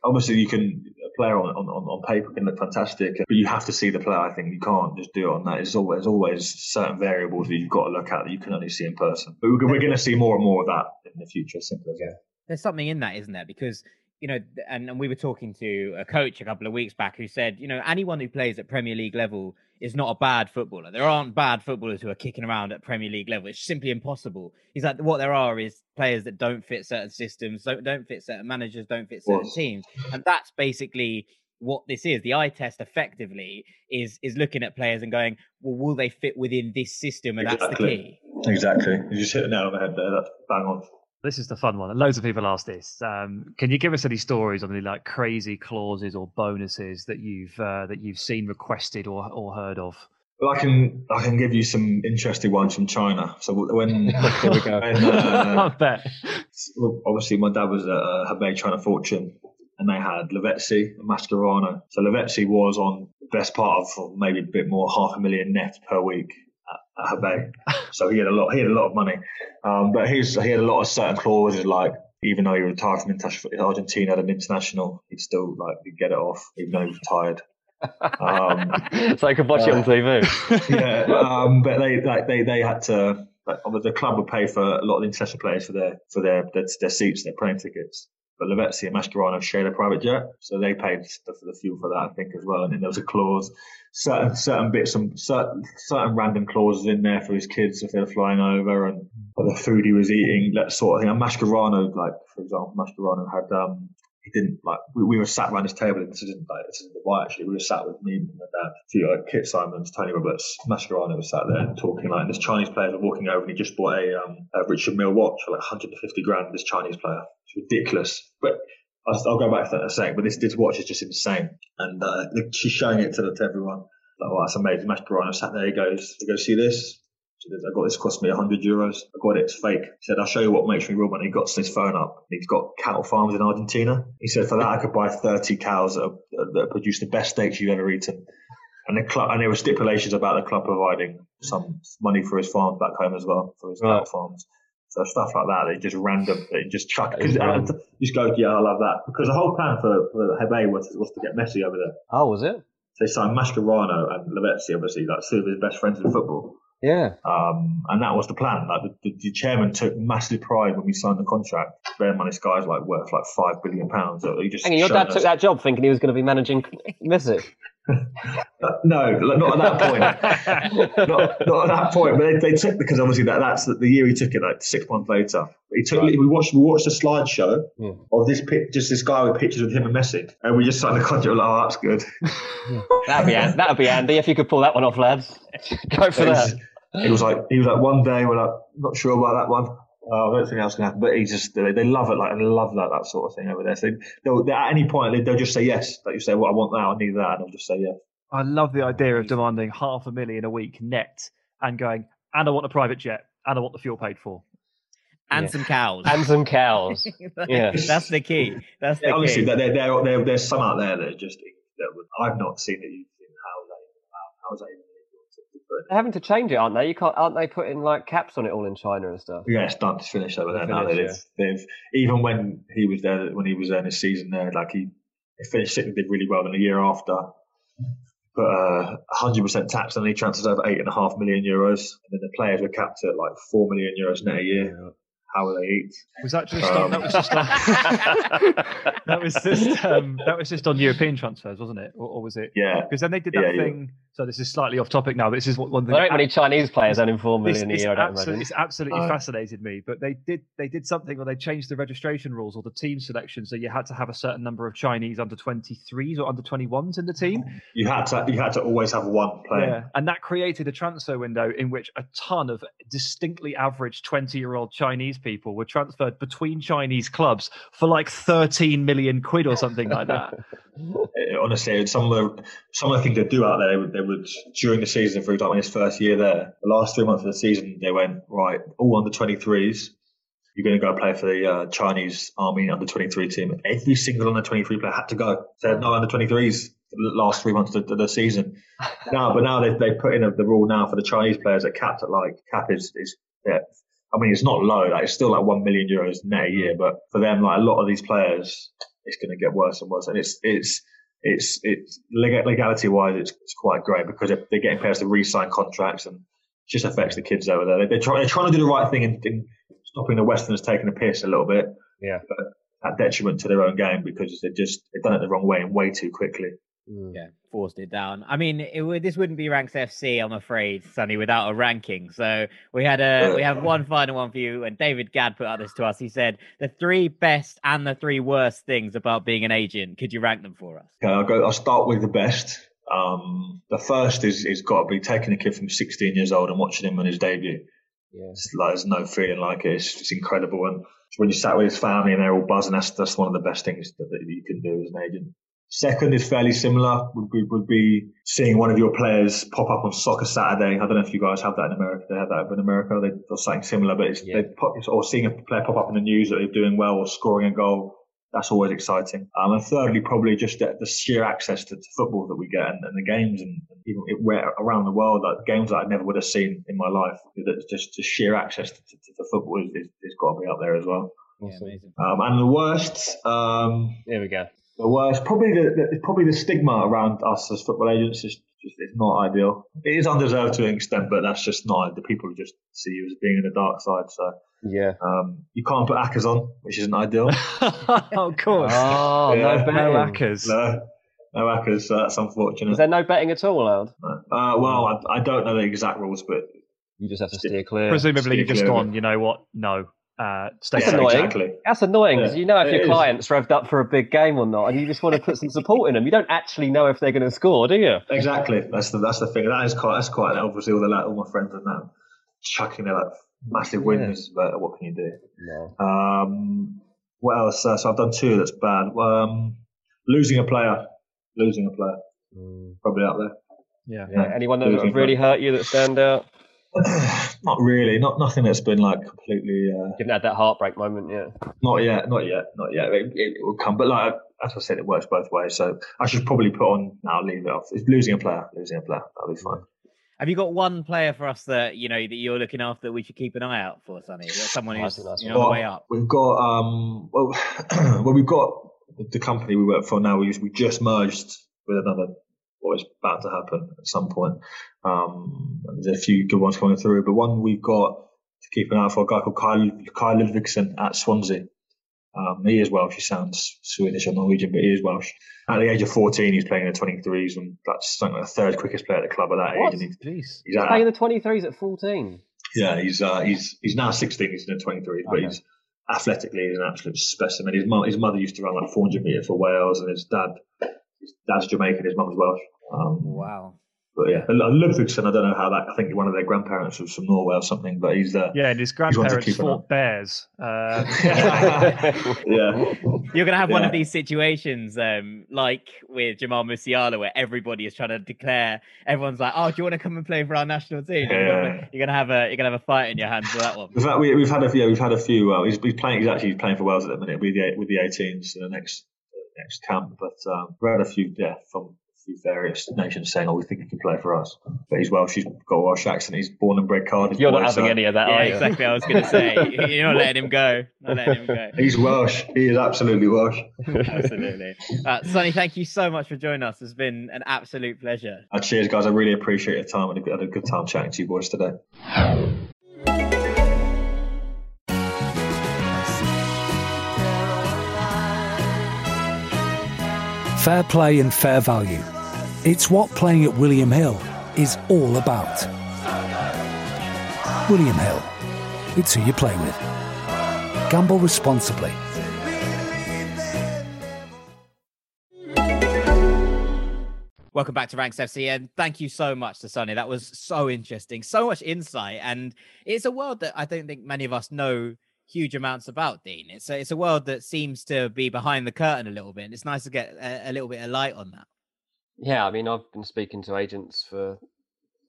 Obviously, you can player on, on, on paper can look fantastic, but you have to see the player. I think you can't just do it on that. There's always always certain variables that you've got to look at that you can only see in person. But we're, we're going to see more and more of that in the future. Simple as that. There's something in that, isn't there? Because you know, and, and we were talking to a coach a couple of weeks back who said, you know, anyone who plays at Premier League level is not a bad footballer. There aren't bad footballers who are kicking around at Premier League level. It's simply impossible. He's like, what there are is players that don't fit certain systems, don't, don't fit certain managers, don't fit certain teams. And that's basically what this is. The eye test effectively is is looking at players and going, well, will they fit within this system? And exactly. that's the key. Exactly. You just hit the nail on the head there. That's bang on. This is the fun one. Loads of people ask this. Um, can you give us any stories on any like crazy clauses or bonuses that you've uh, that you've seen requested or or heard of? Well, I can I can give you some interesting ones from China. So when, when uh, I bet. obviously my dad was uh, Hebei China Fortune, and they had Lavezzi and Mascherano. So Lavezzi was on the best part of maybe a bit more half a million net per week so he had a lot. He had a lot of money, um, but he's he had a lot of certain clauses like even though he retired from international, Argentina at an international, he'd still like get it off even though he retired. Um, so I could watch uh, it on TV. yeah, um, but they like they they had to. Like, the club would pay for a lot of the international players for their for their their, their seats, their plane tickets. But Lavezzi and Mascherano shared a private jet, so they paid the, the fuel for that, I think, as well. And then there was a clause, certain certain bits, some certain, certain random clauses in there for his kids if they were flying over, and the food he was eating, that sort of thing. And Mascherano, like for example, Mascherano had um, he didn't like we, we, were sat around this table and this isn't like this isn't Dubai actually. We were sat with me and my dad like Kit Symons Tony Roberts Mascherano was sat there talking like this Chinese player was walking over and he just bought a, um, a Richard Mille watch for like 150 grand this Chinese player. It's ridiculous. But I'll, I'll go back to that in a second but this this watch is just insane. And uh, she's showing it to, to everyone. Like, oh, that's amazing. Mascherano sat there he goes he goes see this I got this cost me 100 euros. I got it, it's fake. He said, I'll show you what makes me real money. He got his phone up. He's got cattle farms in Argentina. He said, for that, I could buy 30 cows that, that produce the best steaks you've ever eaten. And the club, and there were stipulations about the club providing some money for his farms back home as well, for his right. cattle farms. So stuff like that, they just random, they just chuck. Cause, uh, just go, yeah, I love that. Because the whole plan for, for Hebei was, was to get Messi over there. Oh, was it? So they signed Mascherano and Lavezzi, obviously, like two of his best friends in football. Yeah. Um, and that was the plan. Like the, the, chairman took massive pride when we signed the contract. Bear in mind, this guy's like worth like five billion pounds. So he just Hang on, your dad us. took that job thinking he was going to be managing Messi. no, not at that point. not, not, at that point. But they, they, took because obviously that, that's the year he took it. Like six months later, he took. Right. We watched. We watched a slideshow yeah. of this pic, just this guy with pictures of him and Messi, and we just signed the contract. Like, oh, that's good. that'd be that'd be Andy if you could pull that one off, lads. Go for that. He was like, he was like, one day we're like, not sure about that one. Uh, I don't think that's going to happen. But he just, they, they love it, like, and love that, that sort of thing over there. So they'll, they, at any point, they, will just say yes. Like you say, well, I want that, I need that, and they'll just say yes. I love the idea of demanding half a million a week net and going, and I want a private jet, and I want the fuel paid for. And yeah. some cows. And some cows. yeah. That's the key. That's the yeah, honestly, key. There, there, there, there's some out there that are just, that would, I've not seen it used in how they, how's that even they're having to change it, aren't they? You can't, aren't they putting like caps on it all in China and stuff? Yeah, it's done. It's finished over there now. They've, they've, even when he was there, when he was there in his season there, like he, he finished second, did really well. Then the year after, but uh, 100% tax, and he transfers over eight and a half million euros. And then the players were capped at like four million euros net a year how will they eat? Was that just um, on, that was just on, that was just um, that was just on European transfers, wasn't it? Or, or was it? Yeah. Because then they did that yeah, thing. Yeah. So this is slightly off topic now, but this is what one thing. There ain't many Chinese players earning four This- million a it's, year. I don't absolutely, imagine. it's absolutely Uh, fascinated me. But they did they did something where they changed the registration rules or the team selection, so you had to have a certain number of Chinese under 23s or under 21s in the team. You had to you had to always have one player. Yeah, and that created a transfer window in which a ton of distinctly average 20 year old Chinese people were transferred between Chinese clubs for like 13 million quid or something like that. Honestly, some of the some of the things they do out there, they would during the season, for example, in his first year there, the last three months of the season, they went right, all under twenty threes. You're going to go play for the uh, Chinese Army under twenty three team. Every single under twenty three player had to go. So they had no under twenty threes the last three months of the, the season. Now, but now they've, they put in a, the rule now for the Chinese players that capped at like cap is is yeah. I mean, it's not low. Like it's still like one million euros net a year, but for them, like a lot of these players, it's going to get worse and worse. And it's it's it's it's legality wise, it's, it's quite great because they're, they're getting players to re-sign contracts and it just affects the kids over there. They, they're, try, they're trying to do the right thing in, in stopping the Westerners taking a piss a little bit. Yeah. But at detriment to their own game because they just they've done it the wrong way and way too quickly. Mm. Yeah, forced it down. I mean, it would this wouldn't be Ranks FC, I'm afraid, Sonny, without a ranking. So we had a we have one final one for you, and David Gadd put out this to us. He said the three best and the three worst things about being an agent. Could you rank them for us? Okay, I'll go. I'll start with the best. Um, the first is is got to be taking a kid from 16 years old and watching him on his debut. Yeah. It's like there's no feeling like it. It's, it's incredible. And when you sat with his family and they're all buzzing, that's that's one of the best things that, that you can do as an agent. Second is fairly similar. Would be would be seeing one of your players pop up on Soccer Saturday. I don't know if you guys have that in America. They have that in America. They or something similar, but it's, Yeah. they pop, or seeing a player pop up in the news that they're doing well or scoring a goal. That's always exciting. Um, and thirdly, probably just the, the sheer access to, to football that we get and, and the games and even it, where around the world, like games that I never would have seen in my life. That just the sheer access to, to, to football is, is, is got to be up there as well. Yeah, amazing. Um, and the worst, um, There we go. The worst, probably the, the probably the stigma around us as football agents is just it's not ideal. It is undeserved to an extent, but that's just not the people just see you as being in the dark side. So Yeah. um, you can't put accas on, which isn't ideal. of course. Oh, Yeah. no no betting. hackers. no, no accas. So that's unfortunate. Is there no betting at all allowed? Uh, well, I, I don't know the exact rules, but You just have to steer clear. Presumably, you've just Steve gone, you know what? No. Uh, stay That's safe. annoying. exactly. That's annoying because Yeah, you know if it your is. client's revved up for a big game or not, and you just want to put some support in them. You don't actually know if they're going to score, do you? Exactly. That's the that's the thing. That is quite that's quite obviously all the like, all my friends are now chucking their like massive wins, but what can you do? No. Um, what else? Uh, so I've done two that's bad. Um, losing a player, losing a player, Mm. probably out there. Yeah. Yeah. Anyone that really hurt you that stand out? not really. Not nothing that's been like completely. Uh, You haven't had that heartbreak moment yet. not yet. Not yet. Not yet. It, it will come. But like as I said, it works both ways. So I should probably put on. Now leave it off. It's losing a player. Losing a player. That'll be fine. Have you got one player for us that you know that you're looking after that we should keep an eye out for, Sonny? Someone who's you know, on the way up. We've got um well, well we've got the company we work for now. We we just merged with another. Well, it's about to happen at some point. Um, there's a few good ones coming through, but one we've got to keep an eye for a guy called Kyle Kyle Ludvigsen at Swansea. Um, he is Welsh. He sounds Swedish or Norwegian, but he is Welsh. At the age of 14, he's playing in the 23s, and that's something like the third quickest player at the club at that What? age. And he, Jeez. he's at, Playing the 23s at 14. yeah, he's uh, he's he's now 16. He's in the 23s, but he's athletically he's an absolute specimen. His mum, his mother used to run like 400 meter for Wales, and his dad, his dad's Jamaican, his mum's Welsh. Um, Wow. But yeah, and Ludvigsen, I don't know how that. I think one of their grandparents was from Norway or something, but he's uh, Yeah, and his one grandparents fought bears. Uh, yeah, You're gonna have one of these situations, um, like with Jamal Musiala, where everybody is trying to declare. Everyone's like, "Oh, do you want to come and play for our national team?" You're, Yeah. gonna, you're gonna have a you're gonna have a fight in your hands for that one. In fact, we, we've had a yeah, we've had a few. Uh, he's, he's playing. He's actually playing for Wales at the minute with the with the 18s in the next next camp. But um, we've had a few yeah, from a few various nations saying, "Oh, we think he can play for us." But he's Welsh. He's got a Welsh accent. He's born and bred Cardiff. You're not having so any of that, Yeah, are you? exactly. I was gonna say you're not letting him go. Not letting him go. He's Welsh. He is absolutely Welsh. Absolutely. Uh, Sonny, thank you so much for joining us. It's been an absolute pleasure. Uh, cheers, guys. I really appreciate your time and I had a good time chatting to you boys today. Fair play and fair value. It's what playing at William Hill is all about. William Hill. It's who you play with. Gamble responsibly. Welcome back to Ranks FC, and thank you so much to Sonny. That was so interesting, so much insight, and it's a world that I don't think many of us know huge amounts about. Dean, it's a, it's a world that seems to be behind the curtain a little bit, and it's nice to get a, a little bit of light on that. Yeah, I mean, I've been speaking to agents for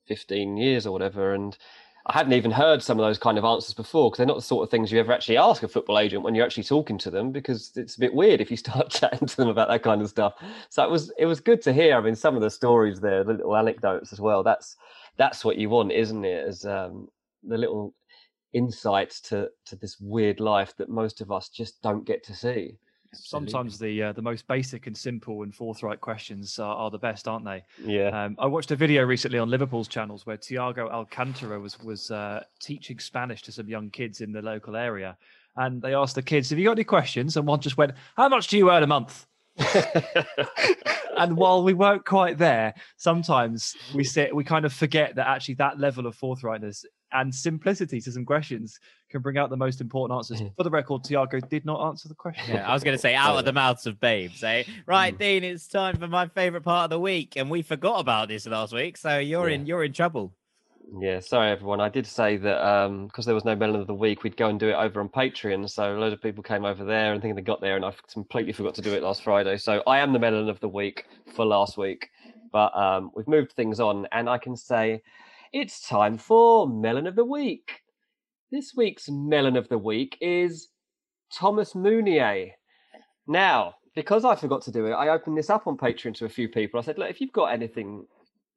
15 years or whatever, and I hadn't even heard some of those kind of answers before because they're not the sort of things you ever actually ask a football agent when you're actually talking to them because it's a bit weird if you start chatting to them about that kind of stuff. So it was it was good to hear. I mean, some of the stories there, the little anecdotes as well. That's that's what you want, isn't it? As um, the little insights to to this weird life that most of us just don't get to see. Sometimes the uh, the most basic and simple and forthright questions are, are the best, aren't they? Yeah. Um, I watched a video recently on Liverpool's channels where Thiago Alcantara was was uh, teaching Spanish to some young kids in the local area, and they asked the kids, "Have you got any questions?" And one just went, "How much do you earn a month?" and while we weren't quite there, sometimes we sit, we kind of forget that actually that level of forthrightness and simplicity to some questions can bring out the most important answers. For the record, Thiago did not answer the question. Yeah, I was going to say out of the mouths of babes, eh? Right, Dean, it's time for my favorite part of the week, and we forgot about this last week, so you're Yeah. in you're in trouble. Yeah, sorry everyone. I did say that um because there was no melon of the week, we'd go and do it over on Patreon. So a load of people came over there and thinking they got there, and I completely forgot to do it last Friday. So I am the melon of the week for last week, but um we've moved things on, and I can say it's time for melon of the week. This week's melon of the week is Thomas Meunier. Now, because I forgot to do it, I opened this up on Patreon to a few people. I said, look, if you've got anything,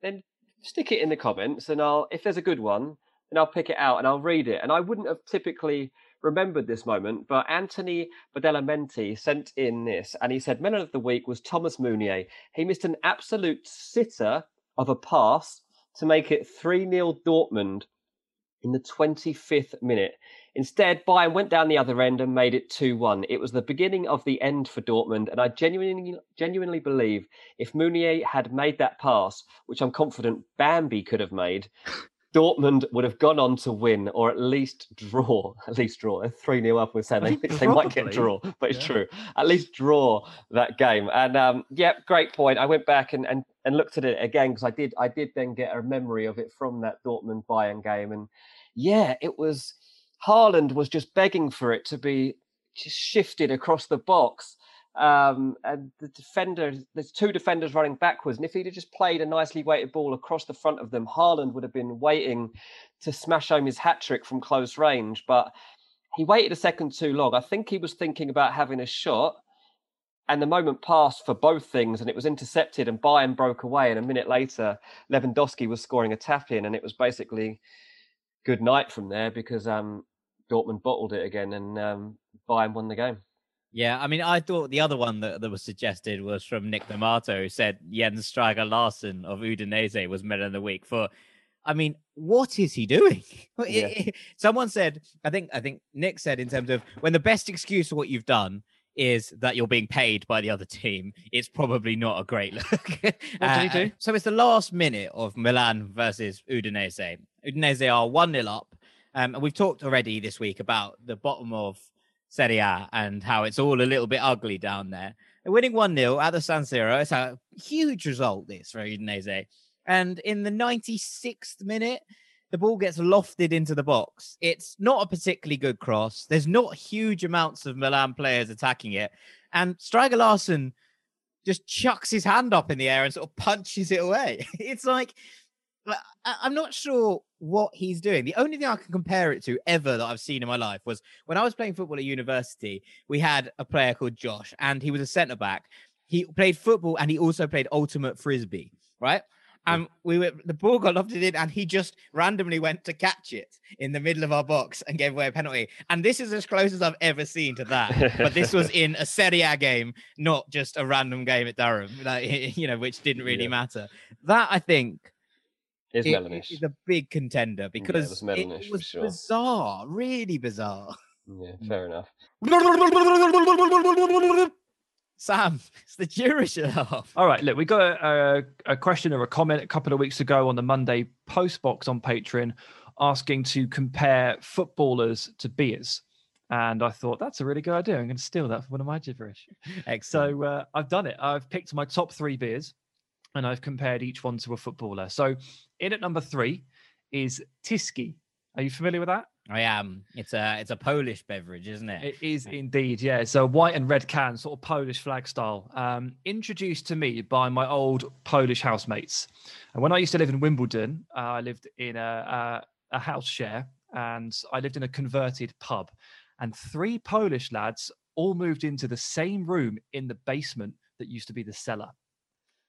then stick it in the comments and I'll if there's a good one, then I'll pick it out and I'll read it. And I wouldn't have typically remembered this moment, but Anthony Badalamenti sent in this and he said Melon of the Week was Thomas Meunier. He missed an absolute sitter of a pass to make it 3-0 Dortmund in the 25th minute. Instead, Bayern went down the other end and made it 2-1. It was the beginning of the end for Dortmund, and I genuinely genuinely believe if Meunier had made that pass, which I'm confident Bambi could have made, Dortmund would have gone on to win or at least draw. At least draw. They're 3 0 up. We're saying they, they might get a draw, but it's Yeah. true. At least draw that game. And um, yeah, great point. I went back and, and, and looked at it again because I did I did then get a memory of it from that Dortmund Bayern game. And yeah, it was Haaland was just begging for it to be just shifted across the box. Um, and the defender, there's two defenders running backwards. And if he'd have just played a nicely weighted ball across the front of them, Haaland would have been waiting to smash home his hat trick from close range. But he waited a second too long. I think he was thinking about having a shot. And the moment passed for both things, and it was intercepted, and Bayern broke away. And a minute later, Lewandowski was scoring a tap in, and it was basically good night from there because um, Dortmund bottled it again, and um, Bayern won the game. Yeah, I mean, I thought the other one that, that was suggested was from Nick D'Amato, who said Jens Stryger Larsen of Udinese was Melon of the Week for. I mean, what is he doing? Yeah. Someone said, I think, I think Nick said in terms of when the best excuse for what you've done is that you're being paid by the other team, it's probably not a great look. what did he do? So it's the last minute of Milan versus Udinese. Udinese are 1 0 up. Um, and we've talked already this week about the bottom of Serie A and how it's all a little bit ugly down there. Winning 1 0 at the San Siro. It's a huge result, this for Udinese. And in the 96th minute, the ball gets lofted into the box. It's not a particularly good cross. There's not huge amounts of Milan players attacking it. And Stryger Larsen just chucks his hand up in the air and sort of punches it away. It's like, I'm not sure what he's doing. The only thing I can compare it to ever that I've seen in my life was when I was playing football at university. We had a player called Josh, and he was a centre back. He played football and he also played ultimate frisbee, right? And we were the ball got lofted in, and he just randomly went to catch it in the middle of our box and gave away a penalty. And this is as close as I've ever seen to that. but this was in a Serie A game, not just a random game at Durham, like, you know, which didn't really Yeah. matter. That I think It's it- Melanish. is a big contender because was it Melanish for was sure. bizarre, really bizarre. Yeah, fair enough. Sam, it's the jury off. All right, look, we got a, a, a question or a comment a couple of weeks ago on the Monday post box on Patreon asking to compare footballers to beers. And I thought that's a really good idea. I'm going to steal that for one of my gibberish. Excellent. So uh, I've done it. I've picked my top three beers and I've compared each one to a footballer. So in at number three is Tyskie. Are you familiar with that? I am. It's a it's a Polish beverage, isn't it? It is indeed, yeah. So white and red can, sort of Polish flag style. Um, introduced to me by my old Polish housemates. And when I used to live in Wimbledon, uh, I lived in a, a, a house share, and I lived in a converted pub. And three Polish lads all moved into the same room in the basement that used to be the cellar.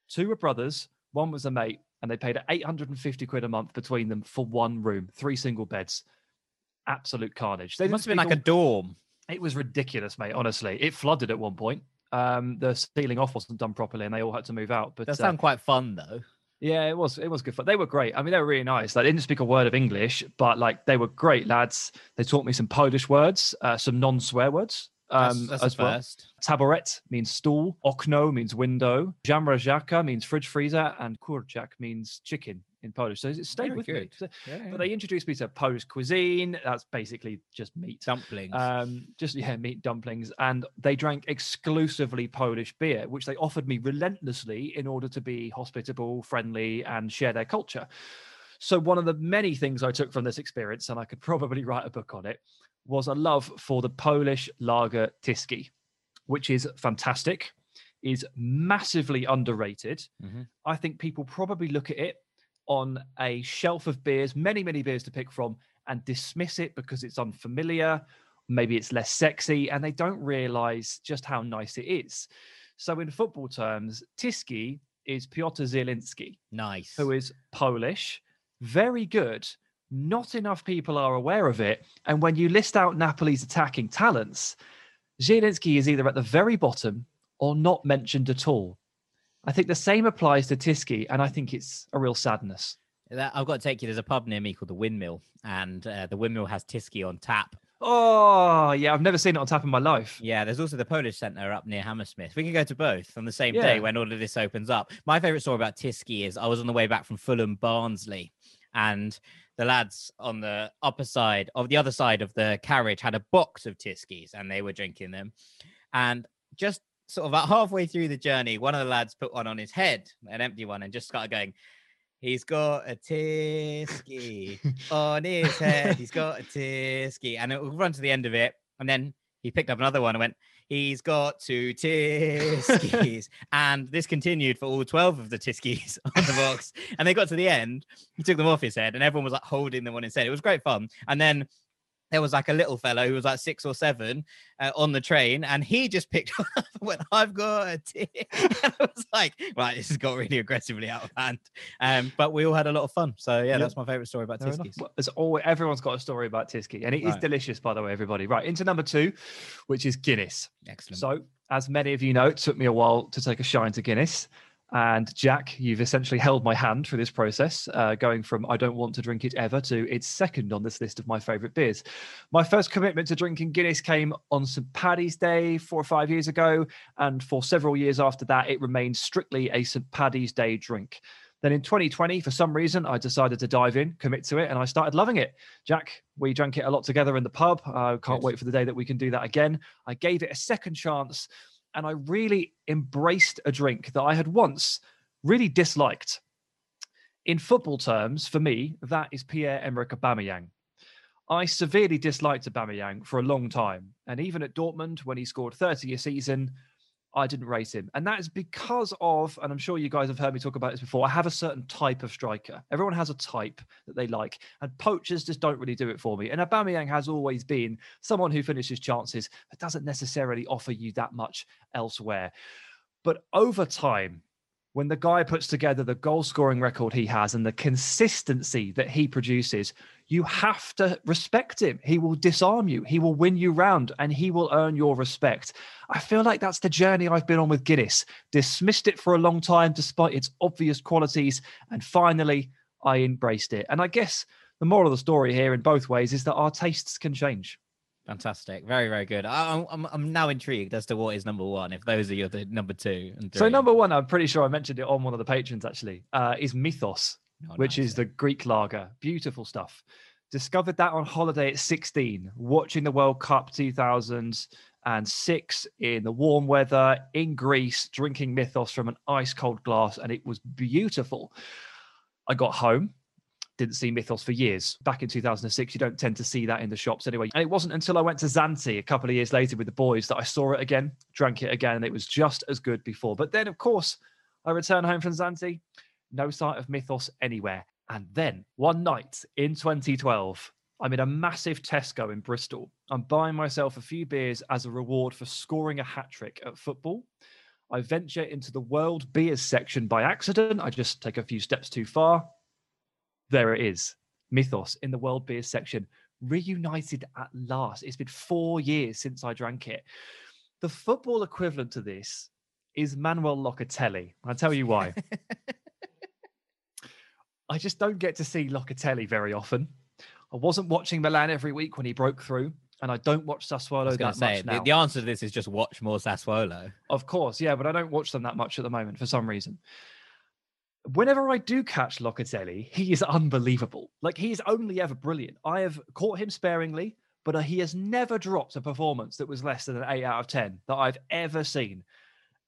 Two were brothers, one was a mate, and they paid 850 quid a month between them for one room, three single beds. Absolute carnage. They It must have been like a dorm. it was ridiculous, mate. Honestly, it flooded at one point. Um, the sealing off wasn't done properly, and they all had to move out. But That uh, quite fun though. yeah, it was it was good fun. They were great. I mean, they were really nice. Like, they didn't speak a word of English, but like they were great lads. They taught me some Polish words, uh, some non-swear words. That's, Um, that's as the well. first. Taboret means stool. Okno means window. Jamrażaka means fridge freezer, and kurczak means chicken in Polish. So it stayed Very with me. So- Yeah, yeah. But they introduced me to Polish cuisine. That's basically just meat Dumplings. um, just yeah, meat dumplings, and they drank exclusively Polish beer, which they offered me relentlessly in order to be hospitable, friendly, and share their culture. So one of the many things I took from this experience, and I could probably write a book on it, was a love for the Polish lager Tyskie, which is fantastic, is massively underrated. Mhm. I think people probably look at it on a shelf of beers, many, many beers to pick from, and dismiss it because it's unfamiliar. Maybe it's less sexy, and they don't realize just how nice it is. So, in football terms, Tyskie is Piotr Zielinski, nice. who is Polish, very good. Not enough people are aware of it. And when you list out Napoli's attacking talents, Zielinski is either at the very bottom or not mentioned at all. I think the same applies to Tyskie, and I think it's a real sadness. I've got to take you. There's a pub near me called the Windmill, and uh, the Windmill has Tyskie on tap. Oh, yeah, I've never seen it on tap in my life. Yeah, there's also the Polish Centre up near Hammersmith. We can go to both on the same Yeah. day when all of this opens up. My favourite story about Tyskie is I was on the way back from Fulham Barnsley, and the lads on the upper side of the other side of the carriage had a box of Tyskies and they were drinking them. And just sort of about halfway through the journey, one of the lads put one on his head, an empty one, and just started going. He's got a Tyskie on his head. He's got a Tyskie. And it will run to the end of it. And then he picked up another one and went, He's got two Tyskies. and this continued for all 12 of the Tyskies on the box. And they got to the end. He took them off his head and everyone was like holding them on his head. It was great fun. And then there was like a little fellow who was like six or seven uh, on the train, and he just picked up and went, I've got a and I was like, right, this has got really aggressively out of hand. Um, but we all had a lot of fun. So yeah, Yeah. that's my favorite story about. Tyskies. Well, There's always, everyone's got a story about Tyskie, and it is Right. delicious, by the way, everybody. Right, into number two, which is Guinness. Excellent. So, as many of you know, it took me a while to take a shine to Guinness. And Jack, you've essentially held my hand through this process, uh, going from I don't want to drink it ever to it's second on this list of my favorite beers. My first commitment to drinking Guinness came on St. Paddy's Day four or five years ago. And for several years after that, it remained strictly a St. Paddy's Day drink. Then in 2020, for some reason, I decided to dive in, commit to it, and I started loving it. Jack, we drank it a lot together in the pub. I can't Good. wait for the day that we can do that again. I gave it a second chance and I really embraced a drink that I had once really disliked. In football terms, for me, that is Pierre-Emerick Aubameyang. I severely disliked Aubameyang for a long time, and even at Dortmund, when he scored 30 a season, I didn't rate him. And that is because of, and I'm sure you guys have heard me talk about this before, I have a certain type of striker. Everyone has a type that they like, and poachers just don't really do it for me. And Aubameyang has always been someone who finishes chances, but doesn't necessarily offer you that much elsewhere. But over time, when the guy puts together the goal scoring record he has and the consistency that he produces, you have to respect him. He will disarm you, he will win you round, and he will earn your respect. I feel like that's the journey I've been on with Guinness. Dismissed it for a long time despite its obvious qualities, and finally I embraced it. And I guess the moral of the story here, in both ways, is that our tastes can change. Fantastic, very very good. I, I'm I'm now intrigued as to what is number one. If those are your the number two and three. So number one, I'm pretty sure I mentioned it on one of the patrons actually, uh, is Mythos, Oh, which nice. is the Greek lager. Beautiful stuff. Discovered that on holiday at 16, watching the World Cup 2006 in the warm weather in Greece, drinking Mythos from an ice cold glass, and it was beautiful. I got home, didn't see Mythos for years. Back in 2006, you don't tend to see that in the shops anyway. And it wasn't until I went to Zante a couple of years later with the boys that I saw it again, drank it again, and it was just as good before. But then, of course, I returned home from Zante, no sight of Mythos anywhere. And then one night in 2012, I'm in a massive Tesco in Bristol. I'm buying myself a few beers as a reward for scoring a hat trick at football. I venture into the world beers section by accident. I just take a few steps too far. There it is. Mythos in the world beers section, reunited at last. It's been four years since I drank it. The football equivalent to this is Manuel Locatelli. I'll tell you why. I just don't get to see Locatelli very often. I wasn't watching Milan every week when he broke through, and I don't watch Sassuolo that say much the, now. the answer to this is just watch more Sassuolo. Of course, yeah, but I don't watch them that much at the moment for some reason. Whenever I do catch Locatelli, he is unbelievable. Like he is only ever brilliant. I have caught him sparingly, but uh, he has never dropped a performance that was less than an eight out of ten that I've ever seen.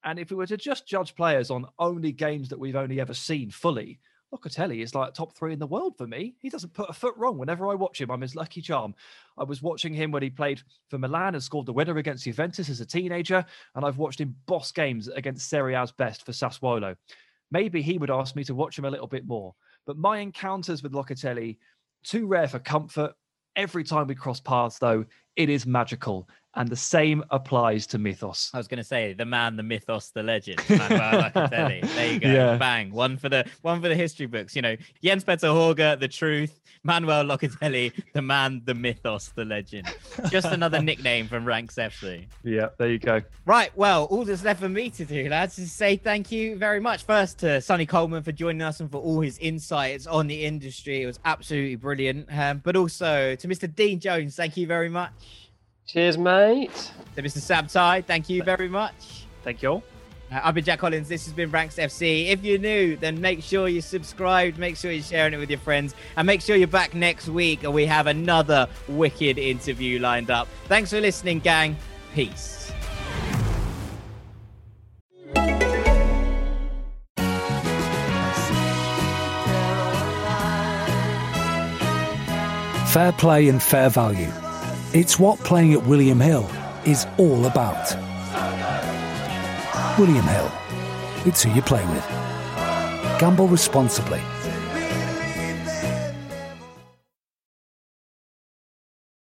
And if we were to just judge players on only games that we've only ever seen fully, Locatelli is like top three in the world for me. He doesn't put a foot wrong. Whenever I watch him, I'm his lucky charm. I was watching him when he played for Milan and scored the winner against Juventus as a teenager, and I've watched him boss games against Serie A's best for Sassuolo. Maybe he would ask me to watch him a little bit more. But my encounters with Locatelli, too rare for comfort. Every time we cross paths, though, it is magical. And the same applies to Mythos. I was going to say the man, the mythos, the legend. Manuel Locatelli. There you go. Yeah. Bang. One for the one for the history books. You know, Jens Peter Horger, the truth. Manuel Locatelli, the man, the mythos, the legend. Just another nickname from Ranks FC. Yeah, there you go. Right. Well, all that's left for me to do, lads, is say thank you very much. First to Sonny Coleman for joining us and for all his insights on the industry. It was absolutely brilliant. Um, but also to Mr. Dean Jones, thank you very much. Cheers, mate. To Mr. Sam Tighe, thank you very much. Thank you all. Uh, I've been Jack Collins. This has been Ranks FC. If you're new, then make sure you subscribed, make sure you're sharing it with your friends, and make sure you're back next week. And we have another wicked interview lined up. Thanks for listening, gang. Peace. Fair play and fair value. It's what playing at William Hill is all about. William Hill. It's who you play with. Gamble responsibly.